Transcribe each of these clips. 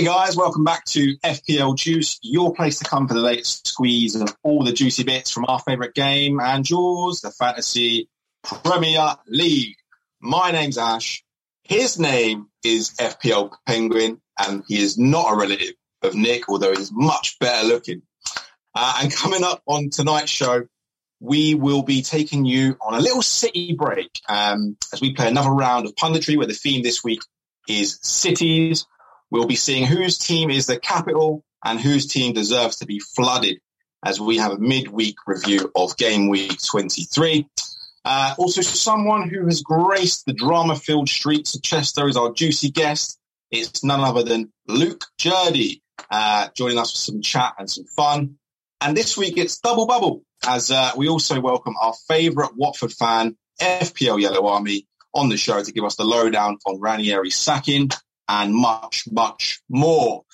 Hey guys, welcome back to FPL Juice, your place to come for the latest squeeze of all the juicy bits from our favourite game and yours, the Fantasy Premier League. My name's Ash. His name is FPL Penguin, and he is not a relative of Nick, although he's much better looking. Uh, and coming up on tonight's show, we will be taking you on a little city break um, as we play another round of punditry where the theme this week is cities. We'll be seeing whose team is the capital and whose team deserves to be flooded as we have a midweek review of game week 23. Uh, also, someone who has graced the drama-filled streets of Chester is our juicy guest. It's none other than Luke Jerdy, uh, joining us for some chat and some fun. And this week it's double bubble as uh, we also welcome our favourite Watford fan, FPL Yellow Army, on the show to give us the lowdown on Ranieri's sacking and much, much more.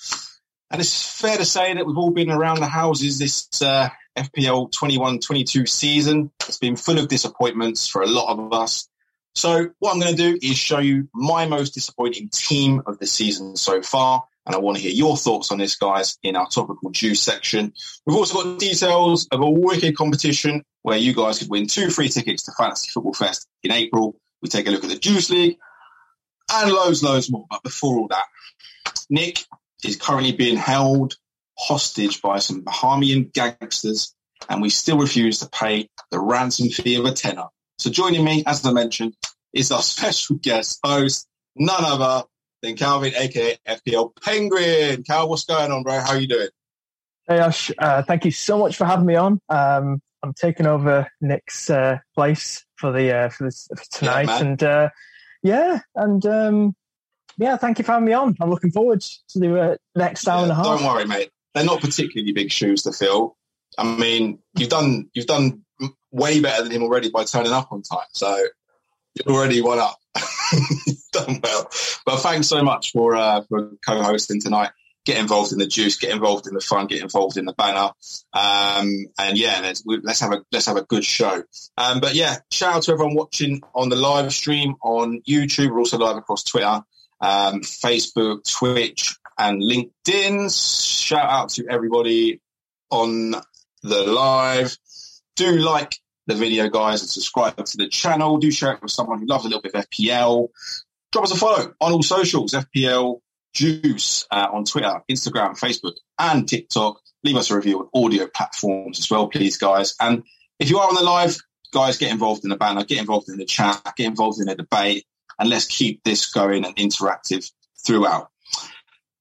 And it's fair to say that we've all been around the houses this uh, FPL 21-22 season. It's been full of disappointments for a lot of us. So what I'm going to do is show you my most disappointing team of the season so far. And I want to hear your thoughts on this, guys, in our topical juice section. We've also got details of a wicked competition where you guys could win two free tickets to Fantasy Football Fest in April. We take a look at the Juice League and loads, loads more. But before all that, Nick is currently being held hostage by some Bahamian gangsters, and we still refuse to pay the ransom fee of a tenner. So joining me, as I mentioned, is our special guest host, none other than Calvin, aka FPL Penguin. Cal, what's going on, bro? How are you doing? Hey Ash, uh, thank you so much for having me on. Um, I'm taking over Nick's uh, place for the uh, for this for tonight, yeah, and uh, yeah, and um, yeah, thank you for having me on. I'm looking forward to the uh, next hour yeah, and a half. Don't worry, mate. They're not particularly big shoes to fill. I mean, you've done you've done way better than him already by turning up on time. So you're already one up. done well. But thanks so much for uh, for co-hosting tonight. Get involved in the juice, get involved in the fun, get involved in the banner, um, and yeah, let's let's have a let's have a good show. Um, but yeah, shout out to everyone watching on the live stream on YouTube. We're also live across Twitter, um, Facebook, Twitch, and LinkedIn. Shout out to everybody on the live. Do like the video, guys, and subscribe to the channel. Do share it with someone who loves a little bit of FPL. Drop us a follow on all socials, FPL Juice uh, on Twitter, Instagram, Facebook, and TikTok. Leave us a review on audio platforms as well, please, guys. And if you are on the live, guys, get involved in the banner, get involved in the chat, get involved in the debate, and let's keep this going and interactive throughout.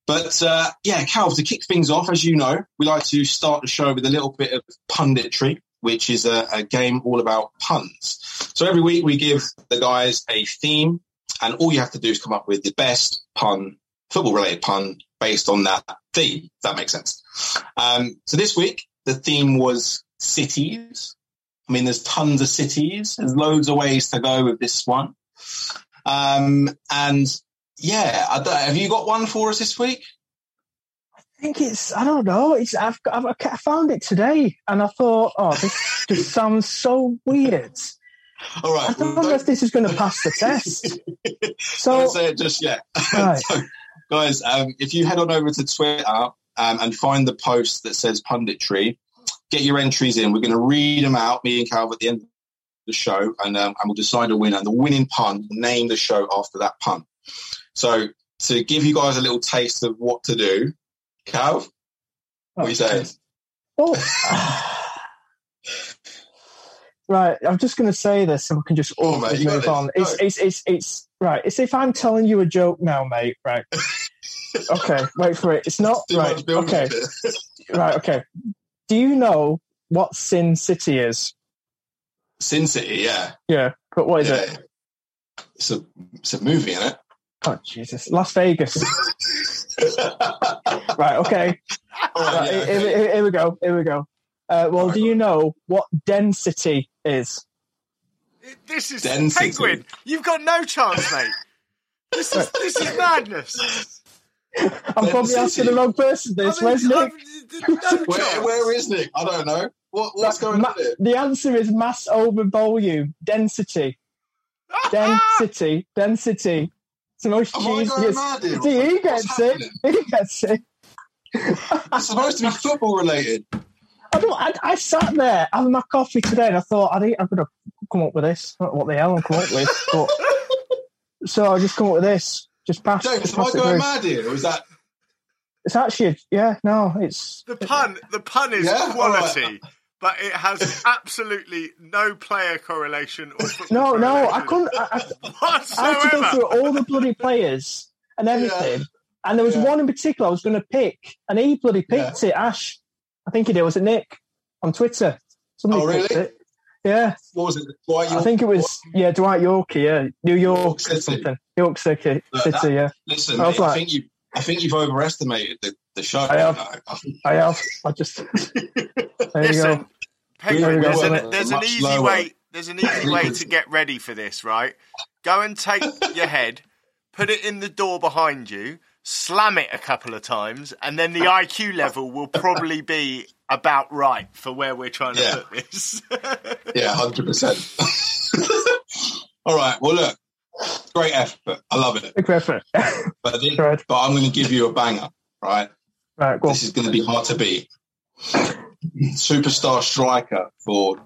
But uh, yeah, Cal, to kick things off, as you know, we like to start the show with a little bit of punditry which is a, a game all about puns. So every week we give the guys a theme, and all you have to do is come up with the best pun, football related pun based on that theme. If that makes sense. Um, so this week the theme was cities. I mean, there's tons of cities. There's loads of ways to go with this one. Um, and yeah, have you got one for us this week? I think it's I don't know. It's I've, I've I found it today, and I thought, oh, this just sounds so weird. All right, I don't well, know if this is going to pass the test. So don't say it just yet, right. Guys. Um, if you head on over to Twitter um, and find the post that says punditry, get your entries in. We're going to read them out, me and Calv, at the end of the show, and um, and we'll decide a winner. And the winning pun name the show after that pun. So to give you guys a little taste of what to do, Cav, what are you saying? Oh. right, I'm just going to say this, and we can just all oh, move on. It's, it's, it's, it's right. It's if I'm telling you a joke now, mate. Right. okay, wait for it. It's not right. Okay, right. Okay. Do you know what Sin City is? Sin City, yeah. Yeah, but what is yeah. it? It's a it's a movie, isn't it? Oh Jesus, Las Vegas. right. Okay. right, yeah, here, here, here, we go. Here we go. Uh, well, right, do you know what density is? This is density. penguin. You've got no chance, mate. This is this is madness. I'm density. probably asking the wrong person. This. I mean, Where's Nick? No where, where is Nick? I don't know. What, what's going ma- on here? The answer is mass over volume, density. density, density. It's the most cheesiest. He gets it. He gets it. it's supposed to be football related. I don't. I, I, sat there having my coffee today, and I thought I'd eat, I'm going to come up with this. What the hell I'm coming up with? But, so I just come up with this. Just pass. James, am I going mad here, or is that? It's actually yeah. No, it's the pun. The pun is yeah? quality. Right. But it has absolutely no player correlation. Or no, correlation. no, I couldn't. I, I, I, had to go through all the bloody players and everything. Yeah. And there was yeah. one in particular I was going to pick, and he bloody picked yeah. it. Ash, I think he did. Was it Nick on Twitter? Somebody oh, really? It. Yeah. What was it? Dwight Yorke? I think it was yeah, Dwight Yorkie. Yeah, New York, York or something. York City. Look, City. That, yeah. Listen, I, mate, like, I think you. I think you've overestimated the, the show. I have. I have. I just. Listen, Penguin, there's, an, there's an easy lower. way. There's an easy way to get ready for this, right? Go and take your head, put it in the door behind you, slam it a couple of times, and then the IQ level will probably be about right for where we're trying to yeah. put this. yeah, hundred percent. All right. Well, look, great effort. I love it. Great effort. but, right. but I'm going to give you a banger. Right. Right. This is going to be hard to beat. Superstar striker for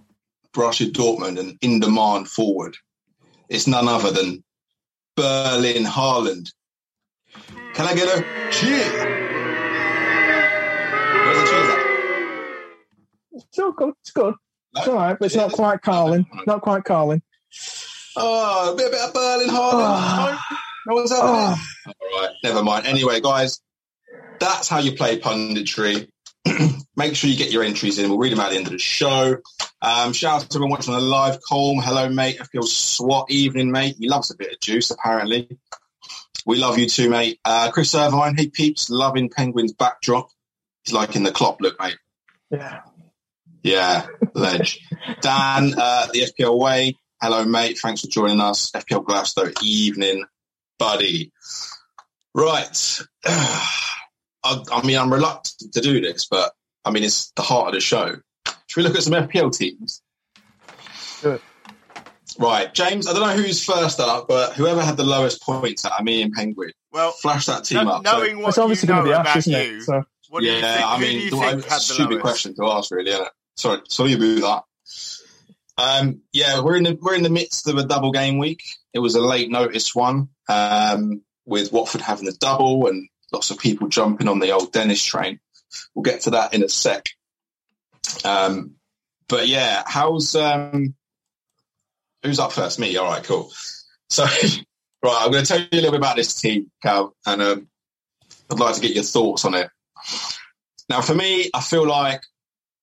Borussia Dortmund and in demand forward. It's none other than Berlin Haaland. Can I get a cheer? Where's the cheers at? It's all good. It's good. It's all right, but it's not quite Carlin. Not quite Carlin. Oh, a bit, a bit of Berlin. Oh. No one's Oh. All right, never mind. Anyway, guys, that's how you play punditry. Make sure you get your entries in. We'll read them at the end of the show. Um, shout out to everyone watching on the live. Colm, hello, mate. I feel SWAT evening, mate. He loves a bit of juice, apparently. We love you too, mate. Uh, Chris Irvine, he peeps, loving Penguins backdrop. He's liking the Klopp look, mate. Yeah. Yeah, ledge. Dan, uh, the FPL way. Hello, mate. Thanks for joining us. FPL Glasgow evening, buddy. Right. I, I, mean, I'm reluctant to do this, but I mean, it's the heart of the show. Should we look at some FPL teams? Good. Right, James. I don't know who's first up, but whoever had the lowest points out of me and Penguin, well, flash that team no, up. Knowing so. what it's obviously going to be Ash, isn't it? So. yeah, I mean, the stupid question to ask, really. Isn't it? Sorry, sorry about that. Um, yeah, we're in the we're in the midst of a double game week. It was a late notice one, um, with Watford having the double and lots of people jumping on the old Dennis train. We'll get to that in a sec. Um, but yeah, how's um, who's up first? Me. All right, cool. So, right, I'm going to tell you a little bit about this team, Cal, and um, I'd like to get your thoughts on it. Now, for me, I feel like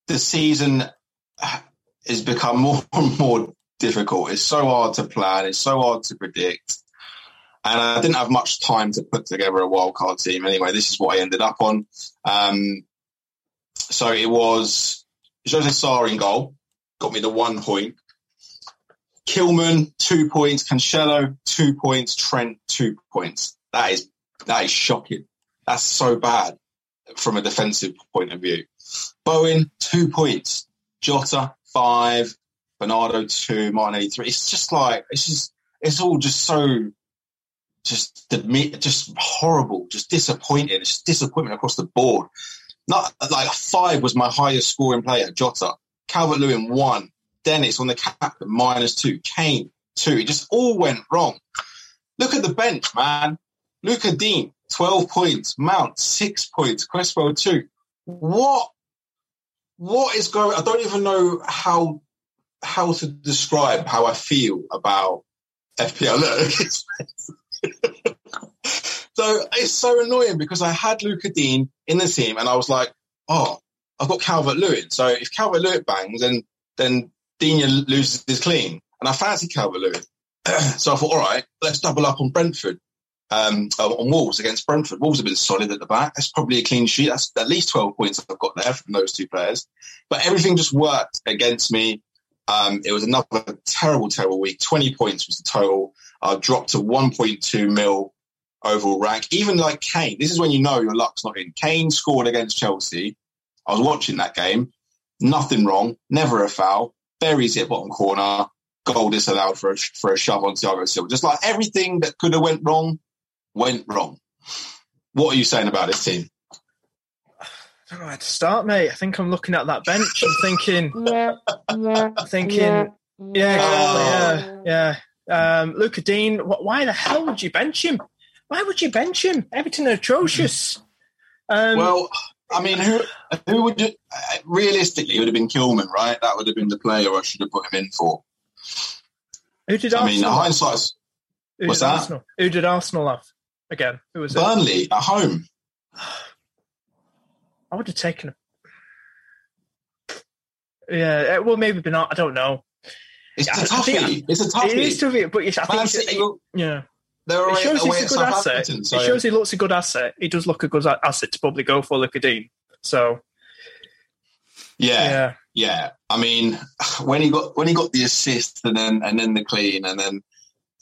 the season has become more and more difficult. It's so hard to plan. It's so hard to predict. And I didn't have much time to put together a wildcard team. Anyway, this is what I ended up on. Um, so it was Jose Sa in goal, got me the one point. Kilman, two points. Cancelo, two points. Trent, two points. That is that is shocking. That's so bad from a defensive point of view. Bowen, two points. Jota, five. Bernardo, two. Martinelli, three. It's just like it's just it's all just so just admit just horrible, just disappointing. It's just disappointment across the board. Not like five was my highest scoring player, Jota. Calvert Lewin one. Dennis on the cap minus two. Kane two. It just all went wrong. Look at the bench, man. Lucas Digne, 12 points. Mount, six points. Cresswell, two. What? What is going? I don't even know how how to describe how I feel about FPL. so it's so annoying because I had Lucas Digne in the team and I was like, oh, I've got Calvert Lewin. So if Calvert Lewin bangs, then then Digne loses his clean. And I fancy Calvert Lewin. so I thought, all right, let's double up on Brentford, um, uh, on Wolves against Brentford. Wolves have been solid at the back. That's probably a clean sheet. That's at least 12 points I've got there from those two players. But everything just worked against me. Um, it was another terrible, terrible week. 20 points was the total. I dropped to 1.2 mil overall rank. Even like Kane, this is when you know your luck's not in. Kane scored against Chelsea. I was watching that game. Nothing wrong. Never a foul buries it bottom corner, goal disallowed for a, for a shove on Thiago Silva. Just like everything that could have went wrong went wrong? What are you saying about this team? I don't know where to start, mate. I think I'm looking at that bench and thinking, thinking, yeah, oh. yeah, yeah. Um, Lucas Digne, why the hell would you bench him? Why would you bench him? Everything atrocious. Um, well, I mean, who who would you, realistically it would have been Kilman, right? That would have been the player I should have put him in for. Who did I Arsenal? mean, hindsight's who what's that? Arsenal? Who did Arsenal have again? Who was Burnley it? at home? I would have taken. A... Yeah, well, maybe been. I don't know. It's a toughie. it's a toughie. It is toughy, but I think City, yeah. They're it shows he's a good asset. It shows he looks a good asset. He does look a good asset to probably go for Lucas Digne. So, yeah, yeah, yeah. I mean, when he got when he got the assist and then and then the clean and then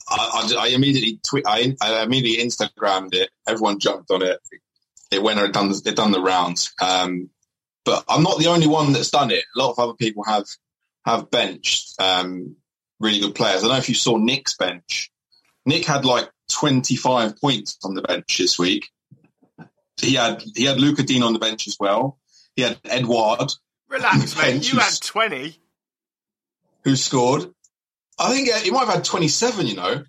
I, I, I immediately tweet, I, I, immediately Instagrammed it. Everyone jumped on it. It went it done it done the rounds. Um, but I'm not the only one that's done it. A lot of other people have have benched um, really good players. I don't know if you saw Nick's bench. Nick had like 25 points on the bench this week. He had he had Lucas Digne on the bench as well. He had Edouard. Relax, mate. You had 20. Who scored? I think he might have had 27, you know.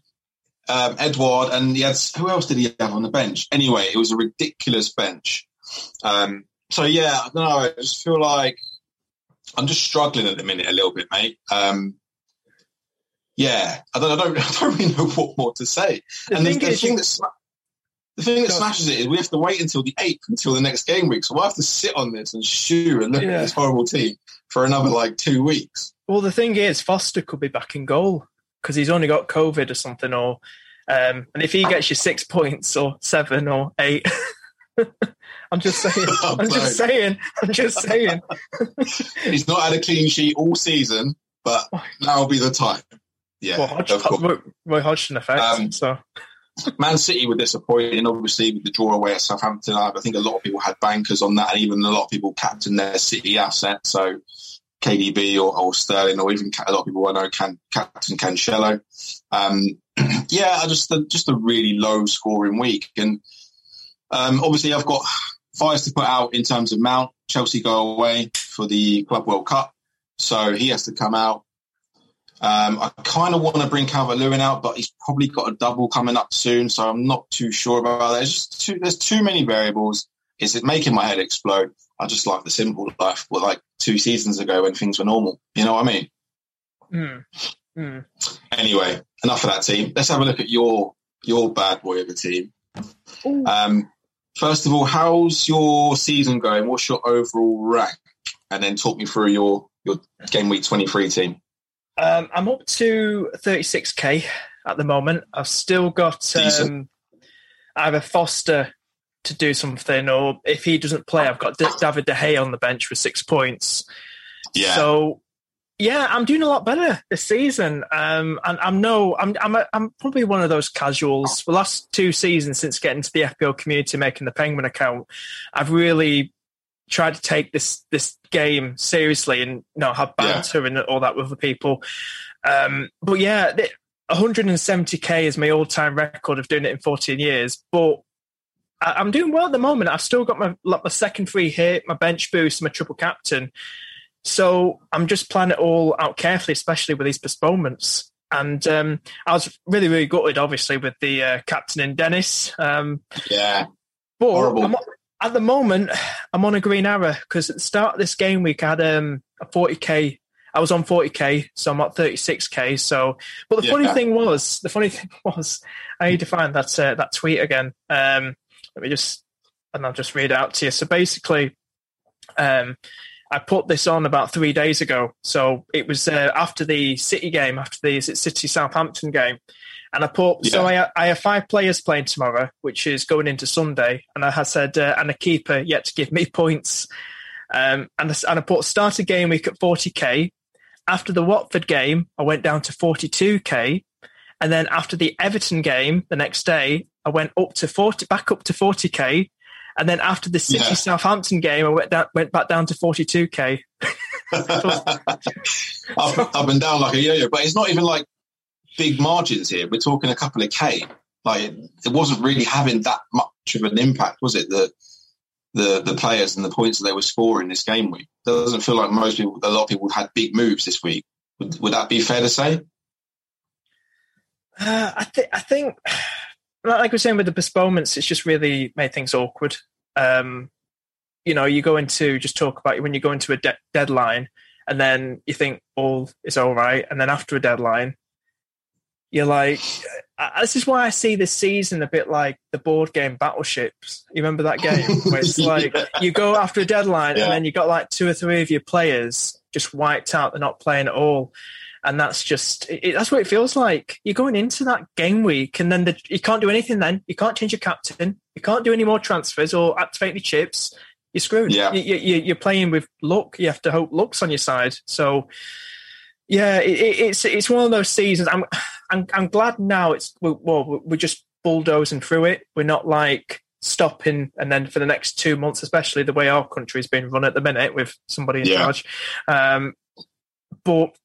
Um, Edouard, and he had, who else did he have on the bench? Anyway, it was a ridiculous bench. Um, so, yeah, I don't know. I just feel like I'm just struggling at the minute a little bit, mate. Um, yeah, I don't, I don't, I don't really know what more to say. The and thing the, the thing that the thing that smashes it is we have to wait until the eighth, until the next game week. So we'll have to sit on this and shoo and look yeah. at this horrible team for another like two weeks. Well, the thing is, Foster could be back in goal because he's only got COVID or something, or um, and if he gets you six points or seven or eight. I'm just saying. I'm just saying. I'm just saying. He's not had a clean sheet all season, but now will be the time. Yeah, well, Hodgson, Roy Hodgson effect. Um, so. Man City were disappointing, obviously, with the draw away at Southampton. I think a lot of people had bankers on that, and even a lot of people captained their City asset. So KDB or, or Sterling, or even a lot of people I know can captain Cancelo. Um, yeah, just a, just a really low scoring week, and um, obviously I've got fires to put out in terms of Mount. Chelsea go away for the Club World Cup, so he has to come out. Um, I kind of want to bring Calvert Lewin out, but he's probably got a double coming up soon, so I'm not too sure about that. There's just too, there's too many variables. Is it making my head explode? I just like the simple life, but like two seasons ago when things were normal. You know what I mean? Mm. Mm. Anyway, enough of that team. Let's have a look at your your bad boy of a team. Um, first of all, how's your season going? What's your overall rank? And then talk me through your your game week 23 team. Um, I'm up to 36k at the moment. I've still got um, either Foster to do something, or if he doesn't play, I've got D- David De Gea on the bench for six points. Yeah. So yeah, I'm doing a lot better this season. Um, and I'm no, I'm I'm a, I'm probably one of those casuals. The last two seasons since getting to the FPL community, making the Penguin account, I've really tried to take this this game seriously and you know have banter yeah. and all that with other people. Um, but yeah, 170k is my all time record of doing it in 14 years. But I, am doing well at the moment. I've still got my like my second free hit, my bench boost, my triple captain. So I'm just planning it all out carefully, especially with these postponements. And um, I was really, really gutted, obviously, with the uh, captain in Dennis. Um, yeah. But at the moment, I'm on a green arrow because at the start of this game week, I had um, a 40k. I was on 40k, so I'm at 36k. So, but the yeah. funny thing was, the funny thing was, I need to find that uh, that tweet again. Um, let me just, and I'll just read it out to you. So basically, um, I put this on about three days ago. So it was uh, after the City game, after the City Southampton game. And I put, yeah. so I, I have five players playing tomorrow, which is going into Sunday. And I had said, uh, and a keeper yet to give me points. Um, and, and I put started game week at 40k. After the Watford game, I went down to 42k. And then after the Everton game the next day, I went up to 40, back up to 40k. And then after the City yeah. Southampton game, I went down, went back down to 42k. up, up and down like a yo-yo, but it's not even like big margins here. We're talking a couple of K. like it wasn't really having that much of an impact, was it? The the the players and the points that they were scoring this game week. It doesn't feel like most people, a lot of people had big moves this week. Would, would that be fair to say? Uh, I think I think like we're saying with the postponements, it's just really made things awkward. Um, you know, you go into just talk about when you go into a de- deadline, and then you think all is all right, and then after a deadline, you're like, this is why I see this season a bit like the board game Battleships. You remember that game where it's like yeah. you go after a deadline, yeah. and then you got like two or three of your players just wiped out; they're not playing at all and that's just it, that's what it feels like. You're going into that game week, and then the, you can't do anything. Then you can't change your captain, you can't do any more transfers or activate any chips. You're screwed. Yeah. You, you, you're playing with luck. You have to hope luck's on your side. So, yeah, it, it's it's one of those seasons. I'm I'm, I'm glad now. It's well, we're just bulldozing through it. We're not like stopping and then for the next two months, especially the way our country is being run at the minute with somebody in yeah. charge. Um, but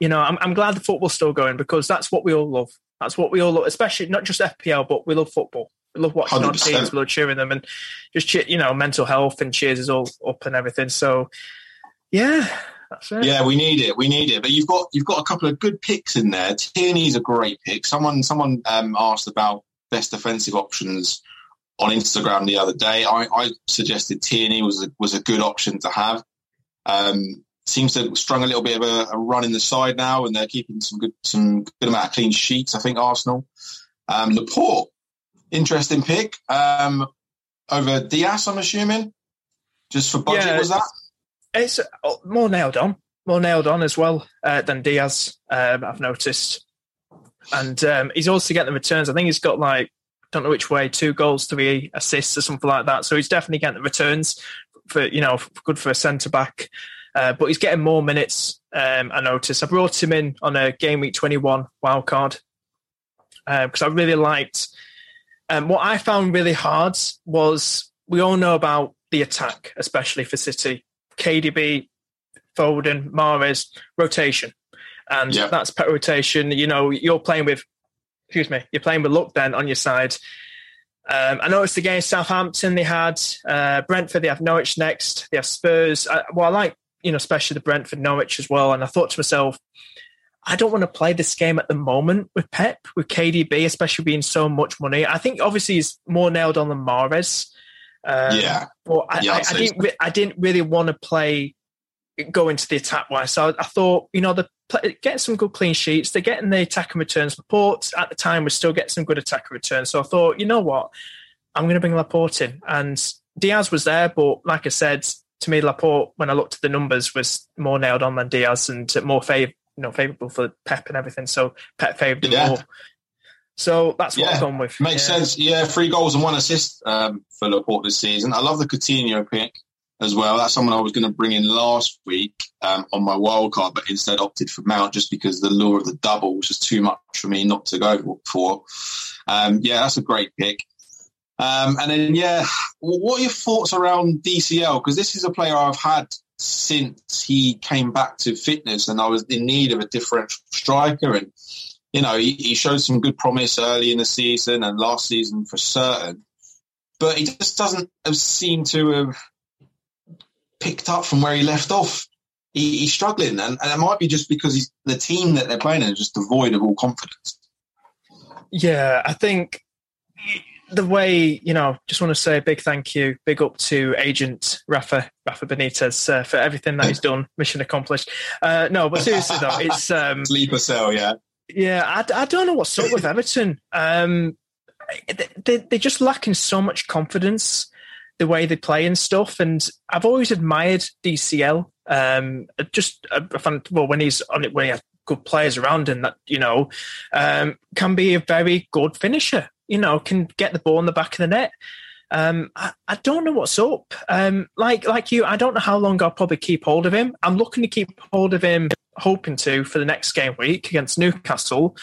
you know, I'm, I'm glad the football's still going because that's what we all love. That's what we all love, especially not just FPL, but we love football. We love watching 100%. our teams, we love cheering them, and just you know, mental health and cheers is all up and everything. So, yeah, yeah, we need it. We need it. But you've got you've got a couple of good picks in there. Tierney's a great pick. Someone someone um, asked about best defensive options on Instagram the other day. I, I suggested Tierney was a, was a good option to have. Um, seems to have strung a little bit of a, a, run in the side now, and they're keeping some good some good amount of clean sheets. I think Arsenal. Um, Laporte, interesting pick um, over Diaz. I'm assuming, just for budget. Yeah, was that? It's uh, more nailed on, more nailed on as well uh, than Diaz. Um, I've noticed, and um, he's also getting the returns. I think he's got like don't know which way, two goals, three assists, or something like that. So he's definitely getting the returns for you know good for a centre back. Uh, but he's getting more minutes. Um, I noticed. I brought him in on a game week 21 wild card because uh, I really liked. Um, what I found really hard was we all know about the attack, especially for City. KDB, Foden, Mahrez, rotation. And yeah. that's pet rotation. You know, you're playing with, excuse me, you're playing with luck then on your side. Um, I noticed against Southampton they had uh, Brentford, they have Norwich next, they have Spurs. I, well, I like you know, especially the Brentford Norwich as well. And I thought to myself, I don't want to play this game at the moment with Pep, with KDB, especially being so much money. I think obviously he's more nailed on than Mahrez. Um, yeah. But I, yeah, I, I didn't, I didn't really want to play, go into the attack wise. So I thought, you know, the getting some good clean sheets. They're getting the attack and returns. Laporte at the time was still getting some good attack and returns. So I thought, you know what, I'm going to bring Laporte in. And Diaz was there, but like I said, to me, Laporte, when I looked at the numbers, was more nailed on than Diaz and more fav- you know, favourable for Pep and everything. So Pep favoured him yeah. more. So that's what yeah. I've gone with. Makes yeah. sense. Yeah, three goals and one assist um, for Laporte this season. I love the Coutinho pick as well. That's someone I was going to bring in last week um, on my wild card, but instead opted for Mount just because the lure of the double was just too much for me not to go for. Um, yeah, that's a great pick. Um, and then, yeah, what are your thoughts around DCL? Because this is a player I've had since he came back to fitness, and I was in need of a differential striker. And you know, he, he showed some good promise early in the season and last season for certain, but he just doesn't seem to have picked up from where he left off. He, he's struggling, and, and, it might be just because he's, the team that they're playing in is just devoid of all confidence. Yeah, I think the way you know, just want to say a big thank you, big up to agent Rafa Rafa Benitez uh, for everything that he's done. Mission accomplished. Uh, no, but seriously though, it's um, sleeper cell, yeah, yeah. I, I don't know what's up with Everton. Um, they they're just lacking so much confidence the way they play and stuff. And I've always admired DCL. Um, just I well when he's on it when he has good players around him that you know um, can be a very good finisher you know, can get the ball in the back of the net. Um, I, I, don't know what's up. Um, like like you, I don't know how long I'll probably keep hold of him. I'm looking to keep hold of him, hoping to for the next game week against Newcastle.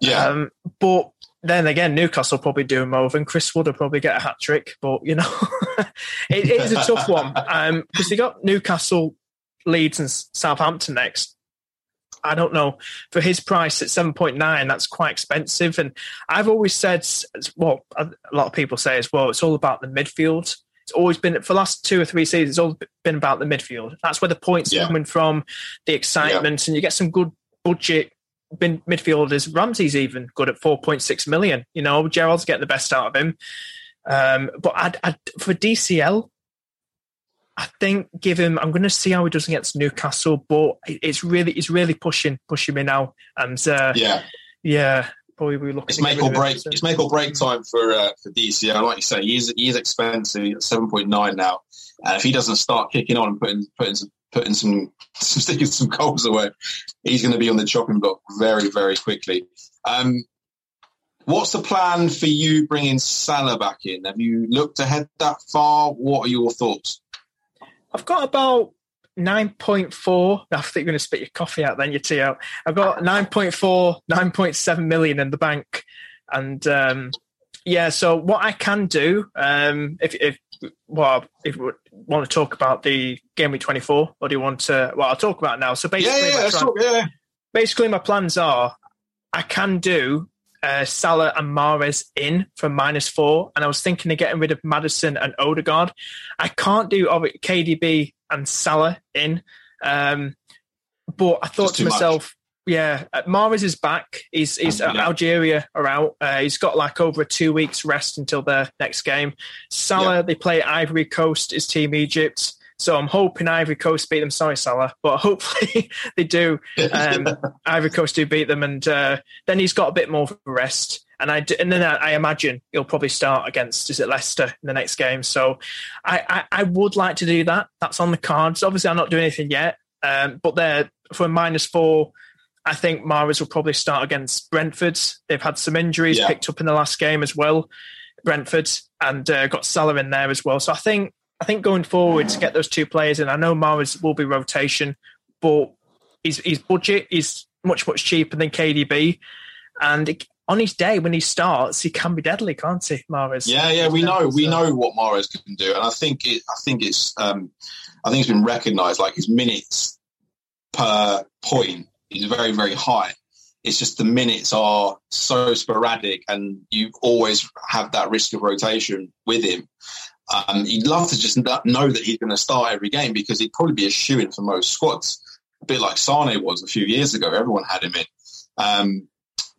Yeah. Um, but then again, Newcastle probably do him over, and Chris Wood will probably get a hat trick. But you know, it, it is a tough one Um because um, they got Newcastle, Leeds, and Southampton next. I don't know. For his price at seven point nine, that's quite expensive. And I've always said, well, a lot of people say as well, it's all about the midfield. It's always been for the last two or three seasons. It's all been about the midfield. That's where the points yeah. are coming from, the excitement, yeah. and you get some good budget midfielders. Ramsey's even good at four point six million. You know, Gerrard's getting the best out of him. Um, but I'd, I'd, for DCL, I think give him. I'm going to see how he does against Newcastle, but it's really it's really pushing pushing me now. And uh, yeah, yeah, probably we look. It's make or break. It's make or break time for uh, for DCL. Like you say, he's he's expensive. Seven point nine now, and if he doesn't start kicking on and putting putting some putting some, some sticking some goals away, he's going to be on the chopping block very very quickly. Um, what's the plan for you bringing Salah back in? Have you looked ahead that far? What are your thoughts? I've got about 9.4. I think you're going to spit your coffee out then, your tea out. I've got 9.4, 9.7 million in the bank. And um, yeah, so what I can do, um, if, if well, if you want to talk about the game week 24, or do you want to, well, I'll talk about now. So basically, yeah, yeah, my, yeah. basically my plans are I can do uh, Salah and Mahrez in for minus four, and I was thinking of getting rid of Maddison and Odegaard. I can't do KDB and Salah in, um, but I thought to myself, much. yeah, uh, Mahrez is back. He's, he's yeah. Algeria are out. Uh, he's got like over two weeks rest until their next game. Salah, yeah. they play Ivory Coast, his team Egypt. So I'm hoping Ivory Coast beat them. Sorry, Salah, but hopefully they do. Um, Ivory Coast do beat them, and uh, then he's got a bit more of a rest. And I and then I imagine he'll probably start against is it Leicester in the next game. So I, I, I would like to do that. That's on the cards. Obviously, I'm not doing anything yet, um, but they're for minus four. I think Mahrez will probably start against Brentford. They've had some injuries yeah. picked up in the last game as well. Brentford and uh, got Salah in there as well. So I think I think going forward to get those two players in, I know Mahrez will be rotation, but his, his budget is much, much cheaper than KDB. And on his day when he starts, he can be deadly, can't he, Mahrez? Yeah, yeah, we know, we know what Mahrez can do, and I think it, I think it's, um, I think it's been recognised. Like his minutes per point is very, very high. It's just the minutes are so sporadic, and you always have that risk of rotation with him. Um, he'd love to just know that he's going to start every game because he'd probably be a shoe in for most squads, a bit like Sane was a few years ago. Everyone had him in. Um,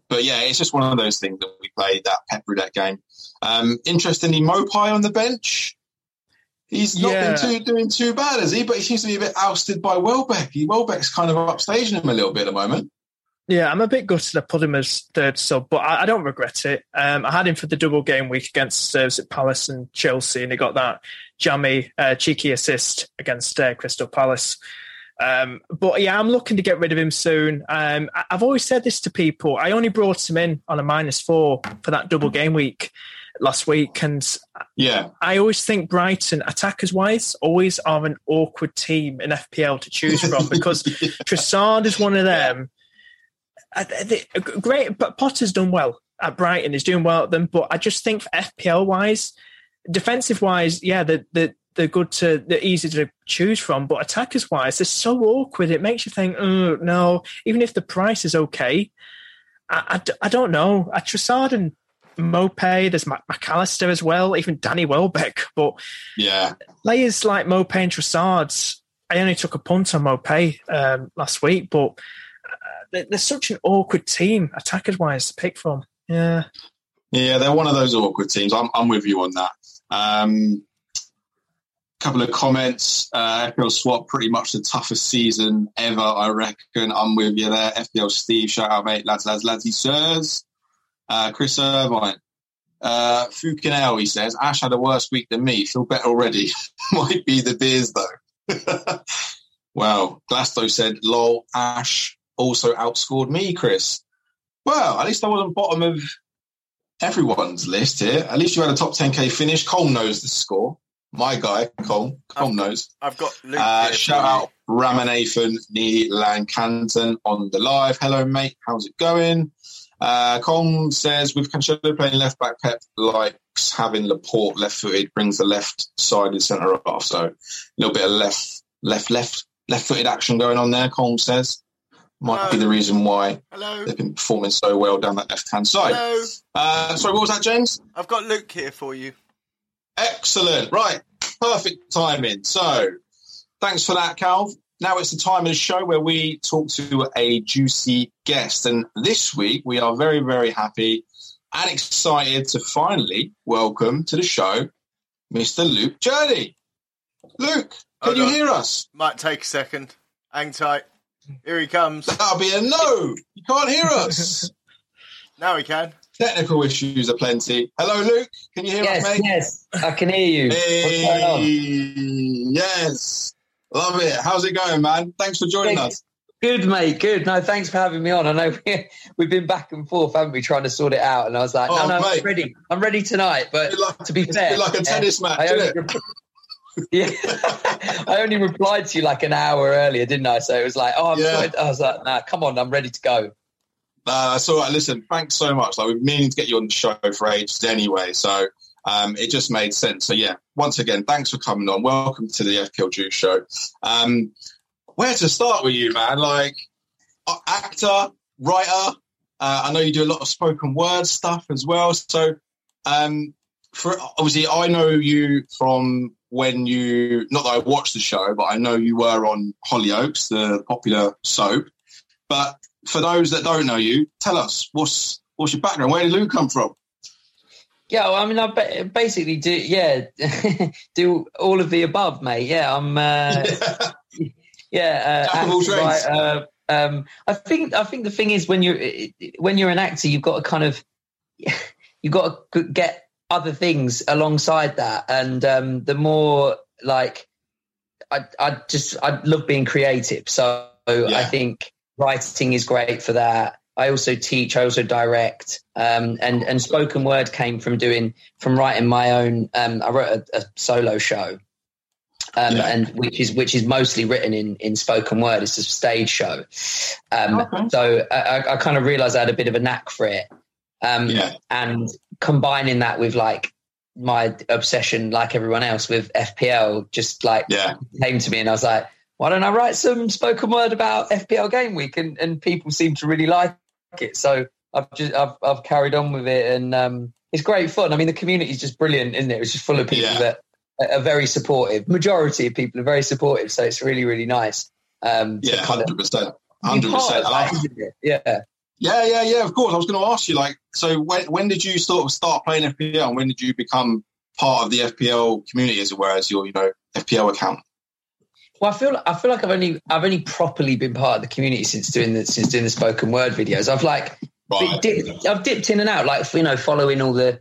but yeah, it's just one of those things that we played that Pep Roulette game. Um, interestingly, Maupay on the bench. He's not yeah. been too, doing too bad, has he? But he seems to be a bit ousted by Welbeck. Welbeck's kind of upstaging him a little bit at the moment. Yeah, I'm a bit gutted I put him as third sub, but I, I don't regret it. Um, I had him for the double game week against uh, Palace and Chelsea, and he got that jammy, uh, cheeky assist against uh, Crystal Palace. Um, but yeah, I'm looking to get rid of him soon. Um, I, have always said this to people. I only brought him in on a minus four for that double game week last week, and yeah, I always think Brighton, attackers wise, always are an awkward team in FPL to choose from because yeah. Trossard is one of them great, but Potter's done well at Brighton. He's doing well at them, but I just think for FPL wise, defensive wise, yeah, they're, they're, they're good to, they're easy to choose from, but attackers wise, they're so awkward. It makes you think, oh, no, even if the price is okay, I, I, I don't know. At Trossard and Maupay, there's Mac Allister as well, even Danny Welbeck, but yeah, players like Maupay and Trossard, I only took a punt on Maupay um, last week, but they're, such an awkward team, attackers wise, to pick from. Yeah. Yeah, they're one of those awkward teams. I'm, I'm with you on that. Um, couple of comments. Uh, FPL Swap, pretty much the toughest season ever, I reckon. I'm with you there. FPL Steve, shout out, mate. Lads, lads, lads, he sirs. Uh, Chris Irvine. Uh, Fukinel, he says, Ash had a worse week than me. Feel better already. Might be the beers, though. well, Glasto said, lol, Ash also outscored me, Chris. Well, at least I wasn't bottom of everyone's list here. At least you had a top 10k finish. Cole knows the score. My guy, Cole. Cole I've knows. I've got uh, shout out Ramanathan Lankanton on the live. Hello, mate. How's it going? Uh, Cole says with Cancelo playing left back, Pep likes having Laporte left footed, brings the left side sided centre off. So a little bit of left, left, left, left footed action going on there. Cole says. Might Hello. be the reason why Hello. they've been performing so well down that left hand side. Hello. Uh, sorry, what was that, James? I've got Luke here for you. Excellent. Right. Perfect timing. So, thanks for that, Cal. Now it's the time of the show where we talk to a juicy guest. And this week we are very, very happy and excited to finally welcome to the show Mr. Luke Jerdy. Luke, can you hear us? Might take a second. Hang tight. Here he comes. That'll be a no. You can't hear us. now we can. Technical issues are plenty. Hello, Luke. Can you hear yes, us, mate? Yes, I can hear you. Hey, yes. Love it. How's it going, man? Thanks for joining yeah, us. Good, mate. Good. No, thanks for having me on. I know we've been back and forth, haven't we, trying to sort it out? And I was like, oh, no, no, mate. I'm ready. I'm ready tonight. But like, to be fair, like a tennis match, I yeah, I only replied to you like an hour earlier, didn't I? So it was like, oh, I'm yeah. I was like, nah, come on, I'm ready to go. Uh, so listen, thanks so much. Like we've meaning to get you on the show for ages anyway, so um, it just made sense. So yeah, once again, thanks for coming on. Welcome to the FPL Juice Show. Um, where to start with you, man? Like actor, writer. Uh, I know you do a lot of spoken word stuff as well. So um, for obviously, I know you from when you not that I watched the show, but I know you were on Hollyoaks, the popular soap. But for those that don't know you, tell us what's what's your background? Where did Luke come from? Yeah, well, I mean, I basically do. Yeah, do all of the above, mate. Yeah, I'm. Uh, yeah, uh, right, um, I think. I think the thing is when you're when you're an actor, you've got to kind of you've got to get other things alongside that, and um, the more like I, I just I love being creative, so yeah. I think writing is great for that. I also teach, I also direct, um, and and spoken word came from doing from writing my own. Um, I wrote a, a solo show, um, yeah. and which is which is mostly written in in spoken word. It's a stage show, um, okay. so I, I kind of realized I had a bit of a knack for it, um, yeah. and combining that with like my obsession, like everyone else, with FPL, just like yeah. came to me, and I was like why don't I write some spoken word about FPL Game Week? And, and people seem to really like it. So I've just I've, I've carried on with it, and um, it's great fun. I mean, the community is just brilliant, isn't it? It's just full of people yeah. that are very supportive. Majority of people are very supportive, so it's really really nice. Um, yeah, hundred percent, hundred percent. Yeah. Yeah, yeah, yeah. Of course, I was going to ask you, like, so when when did you sort of start playing FPL, and when did you become part of the FPL community, as it were, as your you know FPL account? Well, I feel I feel like I've only I've only properly been part of the community since doing the since doing the spoken word videos. I've like right. dipped, I've dipped in and out, like you know, following all the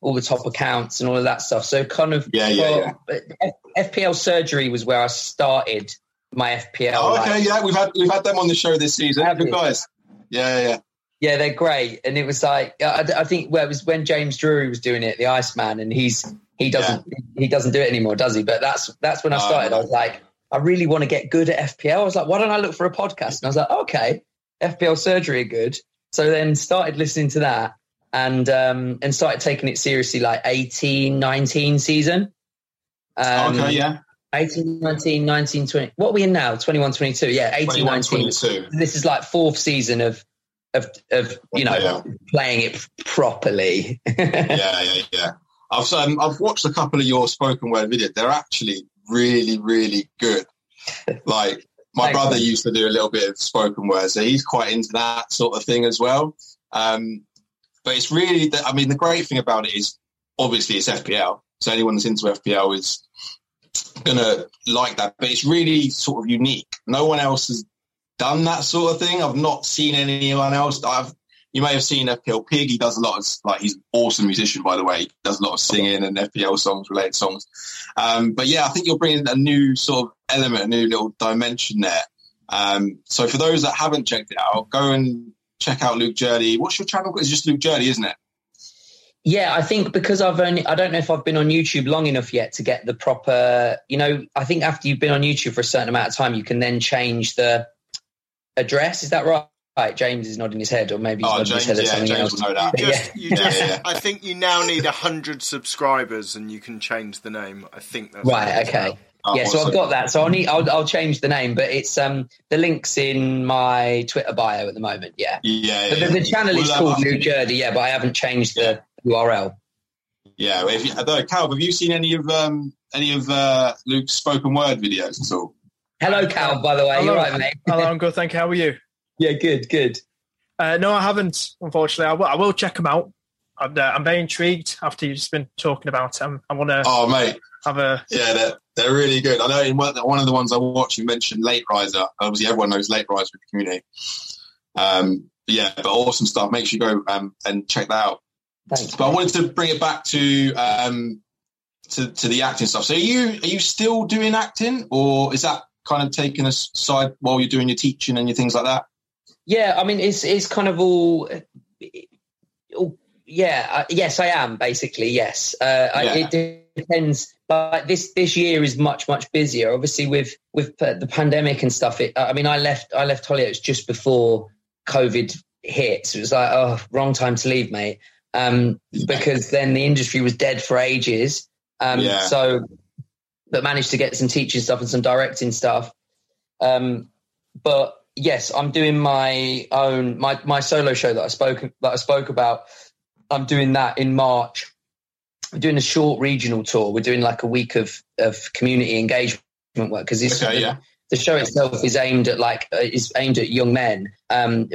all the top accounts and all of that stuff. So kind of yeah, yeah, yeah. FPL surgery was where I started my FPL. Oh, okay, yeah, we've had we've had them on the show this season. Good guys. Yeah, yeah, yeah. They're great, and it was like I, I think well, it was when James Drury was doing it, the Iceman, and he's he doesn't yeah. he doesn't do it anymore, does he? But that's that's when I started. I was like, I really want to get good at FPL. I was like, why don't I look for a podcast? And I was like, okay, FPL surgery are good. So then started listening to that and um, and started taking it seriously like 18, 19 season. Um, okay, yeah. 18, 19, 19, 20. What are we in now? 21, 22. Yeah, 18, 19. 22. This is like fourth season of of of you know yeah. playing it properly. yeah, yeah, yeah. I've um, I've watched a couple of your spoken word videos. They're actually really, really good. Like my brother used to do a little bit of spoken word, so he's quite into that sort of thing as well. Um, but it's really, the, I mean, the great thing about it is obviously it's FPL, so anyone that's into FPL is gonna like that. But it's really sort of unique. No one else has done that sort of thing. I've not seen anyone else. I've you may have seen FPL Pig. He does a lot of like he's an awesome musician, by the way. He does a lot of singing and FPL songs, related songs. Um, but yeah, I think you're bringing a new sort of element, a new little dimension there. Um, so for those that haven't checked it out, go and check out Luke Jerdy. What's your channel? It's just Luke Jerdy, isn't it? Yeah, I think because I've only, I don't know if I've been on YouTube long enough yet to get the proper, you know, I think after you've been on YouTube for a certain amount of time, you can then change the address. Is that right? Right, James is nodding his head, or maybe he's oh, nodding James, his head at yeah, something James else. Will know that. Just, yeah. Just, yeah, I think you now need hundred subscribers, and you can change the name. I think that's right. Okay. Oh, yeah, so I've got that. So I'll need I'll, I'll change the name, but it's um the links in my Twitter bio at the moment. Yeah, yeah. yeah. The, the, channel is called New Jersey. Yeah, but I haven't changed the URL. Yeah, if you, though, Cal, have you seen any of um any of uh, Luke's spoken word videos at all? Hello, Cal. By the way, you're right, mate. Hello, I'm good. Thank you. How are you? Yeah, good, good. Uh, no, I haven't. Unfortunately, I will, I will check them out. I'm, uh, I'm very intrigued after you've just been talking about them. I want to. Oh, mate. Have a. Yeah, they're, they're really good. I know in one, one of the ones I watched, you mentioned Late Riser. Obviously, everyone knows Late Riser in the community. Um, yeah, but awesome stuff. Make sure you go um, and check that out. Thanks. But I wanted to bring it back to um, to, to the acting stuff. So, are you are you still doing acting, or is that kind of taking aside while you're doing your teaching and your things like that? Yeah, I mean, it's it's kind of all. all yeah, uh, yes, I am basically. Yes, uh, yeah. I, it depends. But this this year is much much busier. Obviously, with with the pandemic and stuff. It, I mean, I left I left Hollyoaks just before COVID hit. So it was like, oh, wrong time to leave, mate. Um, because then the industry was dead for ages. Um, yeah. So, but managed to get some teaching stuff and some directing stuff. Um, but yes, I'm doing my own my my solo show that I spoke that I spoke about. I'm doing that in March. We're doing a short regional tour. We're doing like a week of of community engagement work because okay, yeah. The show itself is aimed at like uh, is aimed at young men, um,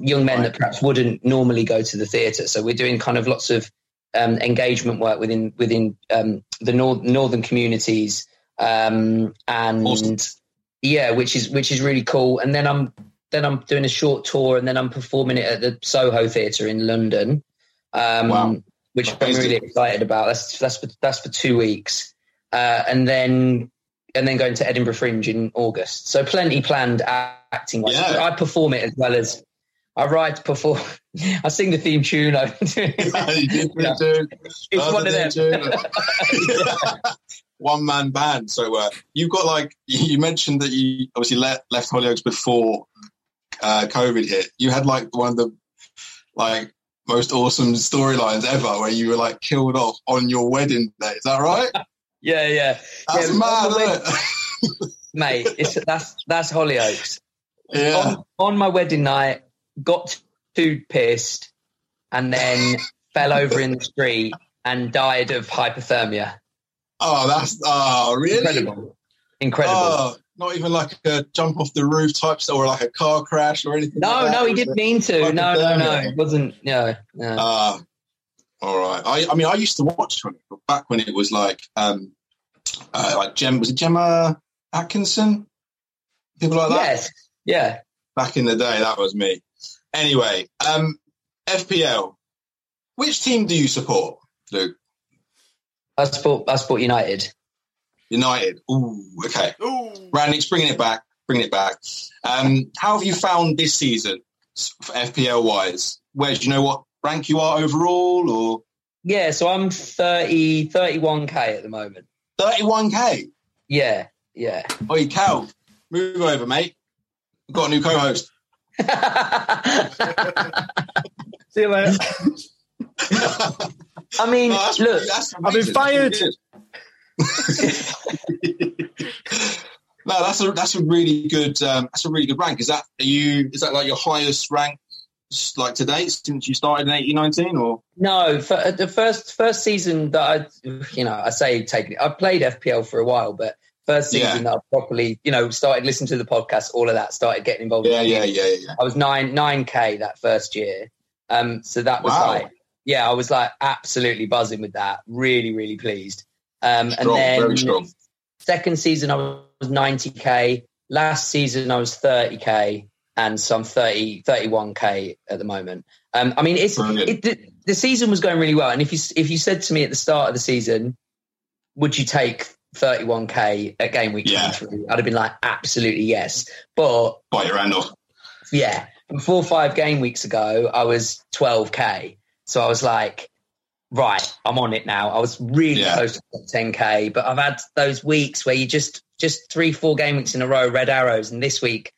young men that perhaps wouldn't normally go to the theatre. So we're doing kind of lots of um, engagement work within within um, the nor- northern communities um, and. Awesome yeah, which is which is really cool. And then I'm then I'm doing a short tour, and then I'm performing it at the Soho Theatre in London, um, wow. which I'm really excited about. That's that's for, that's for two weeks, uh, and then and then going to Edinburgh Fringe in August. So plenty planned acting. Yeah. I perform it as well as I write, perform. I sing the theme tune. I, it's one of them one man band. So uh, you've got like you mentioned that you obviously left left Hollyoaks before uh, COVID hit. You had like one of the like most awesome storylines ever, where you were like killed off on your wedding day. Is that right? Yeah, yeah. That's yeah, mad, isn't it? Mate, it's, that's that's Hollyoaks. Yeah. On, on my wedding night, got too pissed, and then fell over in the street and died of hypothermia. Oh, that's oh really incredible. Incredible. Oh, not even like a jump off the roof type or like a car crash or anything. No, like no, he didn't mean to. No, no, no, it wasn't. No, no. Uh, all right. I, I mean, I used to watch it back when it was like, um, uh, like Gem was it Gemma Atkinson, people like that. Yes. Yeah. Back in the day, that was me. Anyway, um, FPL. Which team do you support, Luke? I support I support United. United. Ooh, okay. Ooh. Randy's bringing it back. Bringing it back. Um, how have you found this season, FPL wise? Where do you know what rank you are overall, or? Yeah, so I'm 30, 31k at the moment. 31k. Yeah, yeah. Oi, Cal, move over, mate. We've got a new co-host. See you later. I mean, no, look, I've been fired. no, that's a that's a really good um, that's a really good rank. Is that are you is that like your highest rank like to date since you started in eighteen nineteen or no? For uh, the first first season that I you know I say taking it I played FPL for a while, but first season yeah. that I properly you know started listening to the podcast, all of that started getting involved. Yeah, yeah, yeah, yeah. I was nine nine k that first year, um, so that was wow. like yeah, I was like absolutely buzzing with that. Really, really pleased. Um, strong, and then second season I was 90k. Last season I was 30k, and some 30 31k at the moment. Um, I mean, it's it, the, the, season was going really well. And if you if you said to me at the start of the season, would you take 31k at game week yeah. 23? I'd have been like, absolutely yes. But by your end off. Yeah, four or five game weeks ago, I was 12k. So I was like, right, I'm on it now. I was really yeah. close to 10k, but I've had those weeks where you just just three, four game weeks in a row, red arrows, and this week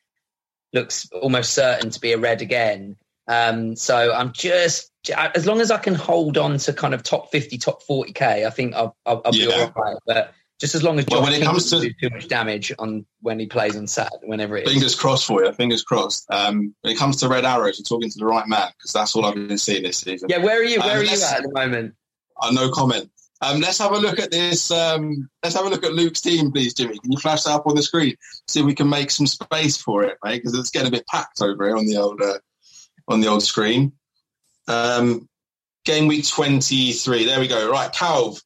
looks almost certain to be a red again. Um, so I'm just as long as I can hold on to kind of top 50, top 40k, I think I'll, I'll, I'll be all right. But Just as long as Josh well, when it comes to do too much damage on when he plays on Sat, whenever it is. Fingers crossed for you. Fingers crossed. Um, when it comes to Red Arrows, you're talking to the right man because that's all I've been seeing this season. Yeah, where are you? Where um, are you at at the moment? Uh, no comment. Um, let's have a look at this. Um, let's have a look at Luke's team, please, Jimmy. Can you flash that up on the screen? See if we can make some space for it, mate, because it's getting a bit packed over here on the old uh, on the old screen. Um, game week twenty three. There we go. Right, Calv,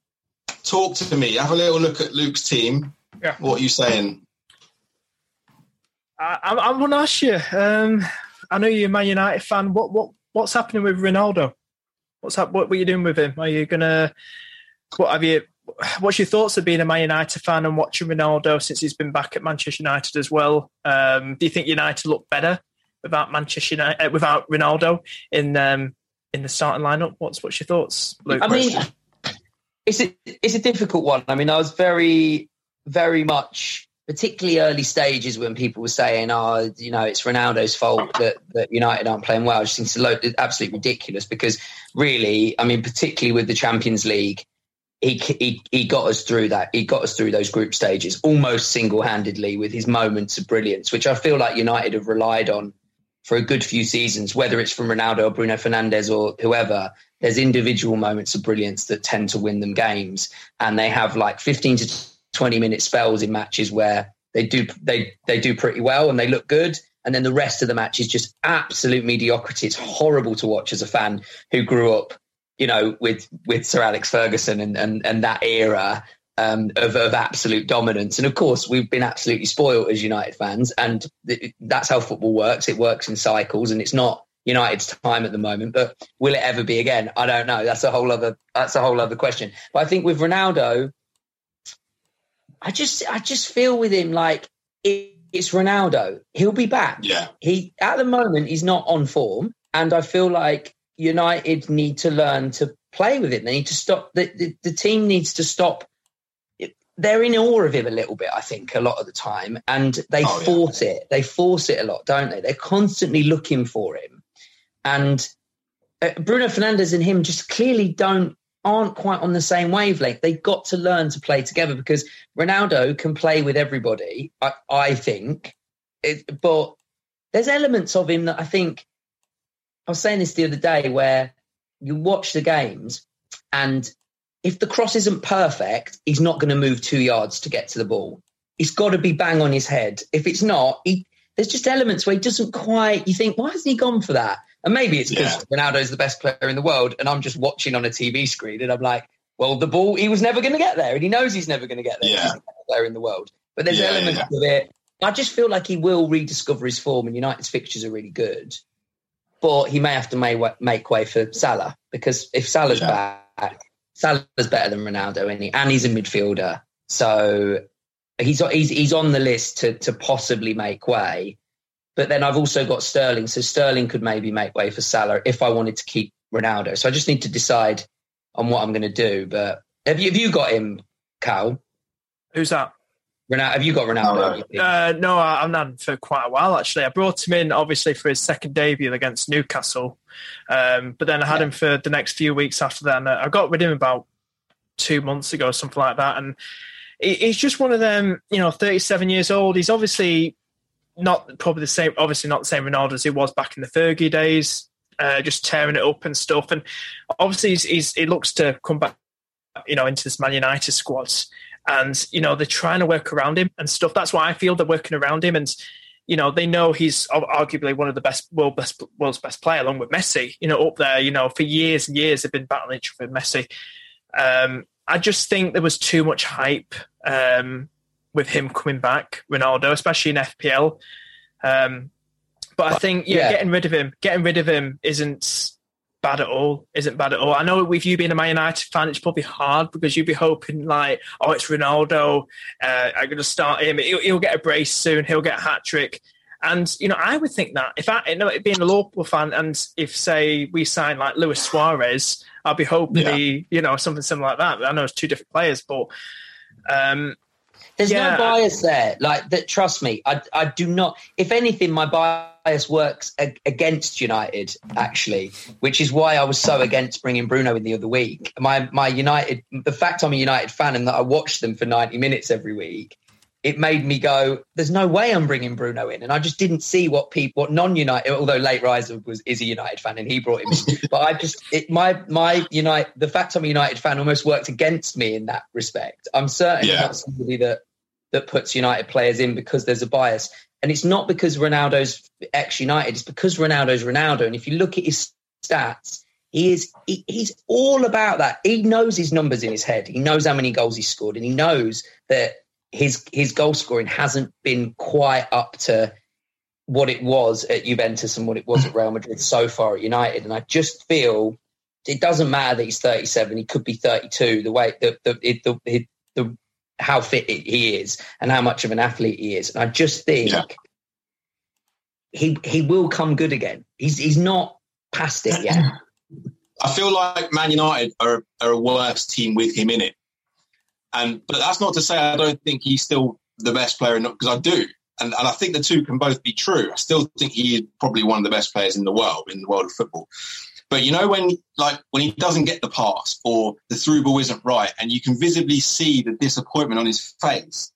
talk to me. Have a little look at Luke's team. Yeah. What are you saying? I, I, want to ask you. Um, I know you're a Man United fan. What what what's happening with Ronaldo? What's up? What are you doing with him? Are you gonna? What have you? What's your thoughts of being a Man United fan and watching Ronaldo since he's been back at Manchester United as well? Um, do you think United look better without Manchester United, uh, without Ronaldo in um, in the starting lineup? What's what's your thoughts? Luke? I mean, it's a it's a difficult one. I mean, I was very very much particularly early stages when people were saying, "Oh, you know, it's Ronaldo's fault that, that United aren't playing well." It just seems absolutely ridiculous because, really, I mean, particularly with the Champions League, he, he he got us through that. He got us through those group stages almost single handedly with his moments of brilliance, which I feel like United have relied on for a good few seasons. Whether it's from Ronaldo or Bruno Fernandes or whoever, there's individual moments of brilliance that tend to win them games, and they have like 15 to 20 minute spells in matches where they do they they do pretty well and they look good and then the rest of the match is just absolute mediocrity it's horrible to watch as a fan who grew up you know with with Sir Alex Ferguson and and, and that era um, of, of absolute dominance and of course we've been absolutely spoiled as United fans and th- that's how football works it works in cycles and it's not United's time at the moment but will it ever be again I don't know that's a whole other that's a whole other question but I think with Ronaldo I just I just feel with him like it, it's Ronaldo. He'll be back. Yeah. He at the moment he's not on form, and I feel like United need to learn to play with it. They need to stop. The, the, the team needs to stop. They're in awe of him a little bit, I think, a lot of the time, and they oh, force yeah. it. They force it a lot, don't they? They're constantly looking for him, and uh, Bruno Fernandes and him just clearly don't aren't quite on the same wavelength. They've got to learn to play together because Ronaldo can play with everybody, I, I think. It, but there's elements of him that I think I was saying this the other day where you watch the games and if the cross isn't perfect, he's not going to move two yards to get to the ball. He's got to be bang on his head. If it's not, he, there's just elements where he doesn't quite. You think, why hasn't he gone for that? And maybe it's because yeah. Ronaldo is the best player in the world, and I'm just watching on a TV screen, and I'm like, well, the ball he was never going to get there, and he knows he's never going to get there. Yeah. He's the best player in the world, but there's yeah, elements yeah. of it. I just feel like he will rediscover his form, and United's fixtures are really good. But he may have to make, make way for Salah because if Salah's back, Salah's better than Ronaldo, and, he, and he's a midfielder, so he's he's he's on the list to to possibly make way. But then I've also got Sterling, so Sterling could maybe make way for Salah if I wanted to keep Ronaldo. So I just need to decide on what I'm going to do. But have you have you got him, Cal? Who's that? Ronaldo, have you got Ronaldo? Uh, no, I've not for quite a while actually. I brought him in obviously for his second debut against Newcastle, um, but then I had yeah. him for the next few weeks after that. And I got rid of him about two months ago, or something like that. And he's just one of them, you know, 37 years old. He's obviously not probably the same, obviously not the same Ronaldo as he was back in the Fergie days, uh, just tearing it up and stuff. And obviously, he's, he's, he looks to come back, you know, into this Man United squads. And, you know, they're trying to work around him and stuff. That's why I feel they're working around him. And, you know, they know he's arguably one of the best, world best, world's best player, along with Messi, you know, up there, you know, for years and years they've been battling each other, Messi. Um, I just think there was too much hype um, with him coming back, Ronaldo, especially in FPL. Um, but I think yeah, yeah, getting rid of him, getting rid of him isn't bad at all. Isn't bad at all. I know with you being a Man United fan, it's probably hard because you'd be hoping like, oh, it's Ronaldo. Uh, I'm going to start him. He'll, he'll, get a brace soon. He'll get a hat trick. And you know, I would think that if I, you know, being a Liverpool fan, and if say we sign like Luis Suarez, I'd be hoping yeah. he, you know, something similar like that. I know it's two different players, but um, There's yeah. no bias there. Like that. Trust me, I I do not. If anything, my bias works against United actually, which is why I was so against bringing Bruno in the other week. My my United, the fact I'm a United fan and that I watch them for 90 minutes every week it made me go, there's no way I'm bringing Bruno in. And I just didn't see what people, what non-United, although late riser was, is a United fan and he brought him in. but I just, it, my, my United, the fact I'm a United fan almost worked against me in that respect. I'm certainly yeah. not somebody that, that puts United players in because there's a bias. And it's not because Ronaldo's ex-United, it's because Ronaldo's Ronaldo. And if you look at his stats, he is he, he's all about that. He knows his numbers in his head. He knows how many goals he scored, and he knows that his his goal scoring hasn't been quite up to what it was at Juventus and what it was at Real Madrid so far at United. And I just feel it doesn't matter that he's 37; he could be 32. The way the the the, the, the how fit he is and how much of an athlete he is, and I just think yeah. he he will come good again. He's he's not past it yet. I feel like Man United are, are a worse team with him in it. And but that's not to say I don't think he's still the best player, because I do. And, and I think the two can both be true. I still think he is probably one of the best players in the world, in the world of football. But you know when like when he doesn't get the pass or the through ball isn't right, and you can visibly see the disappointment on his face,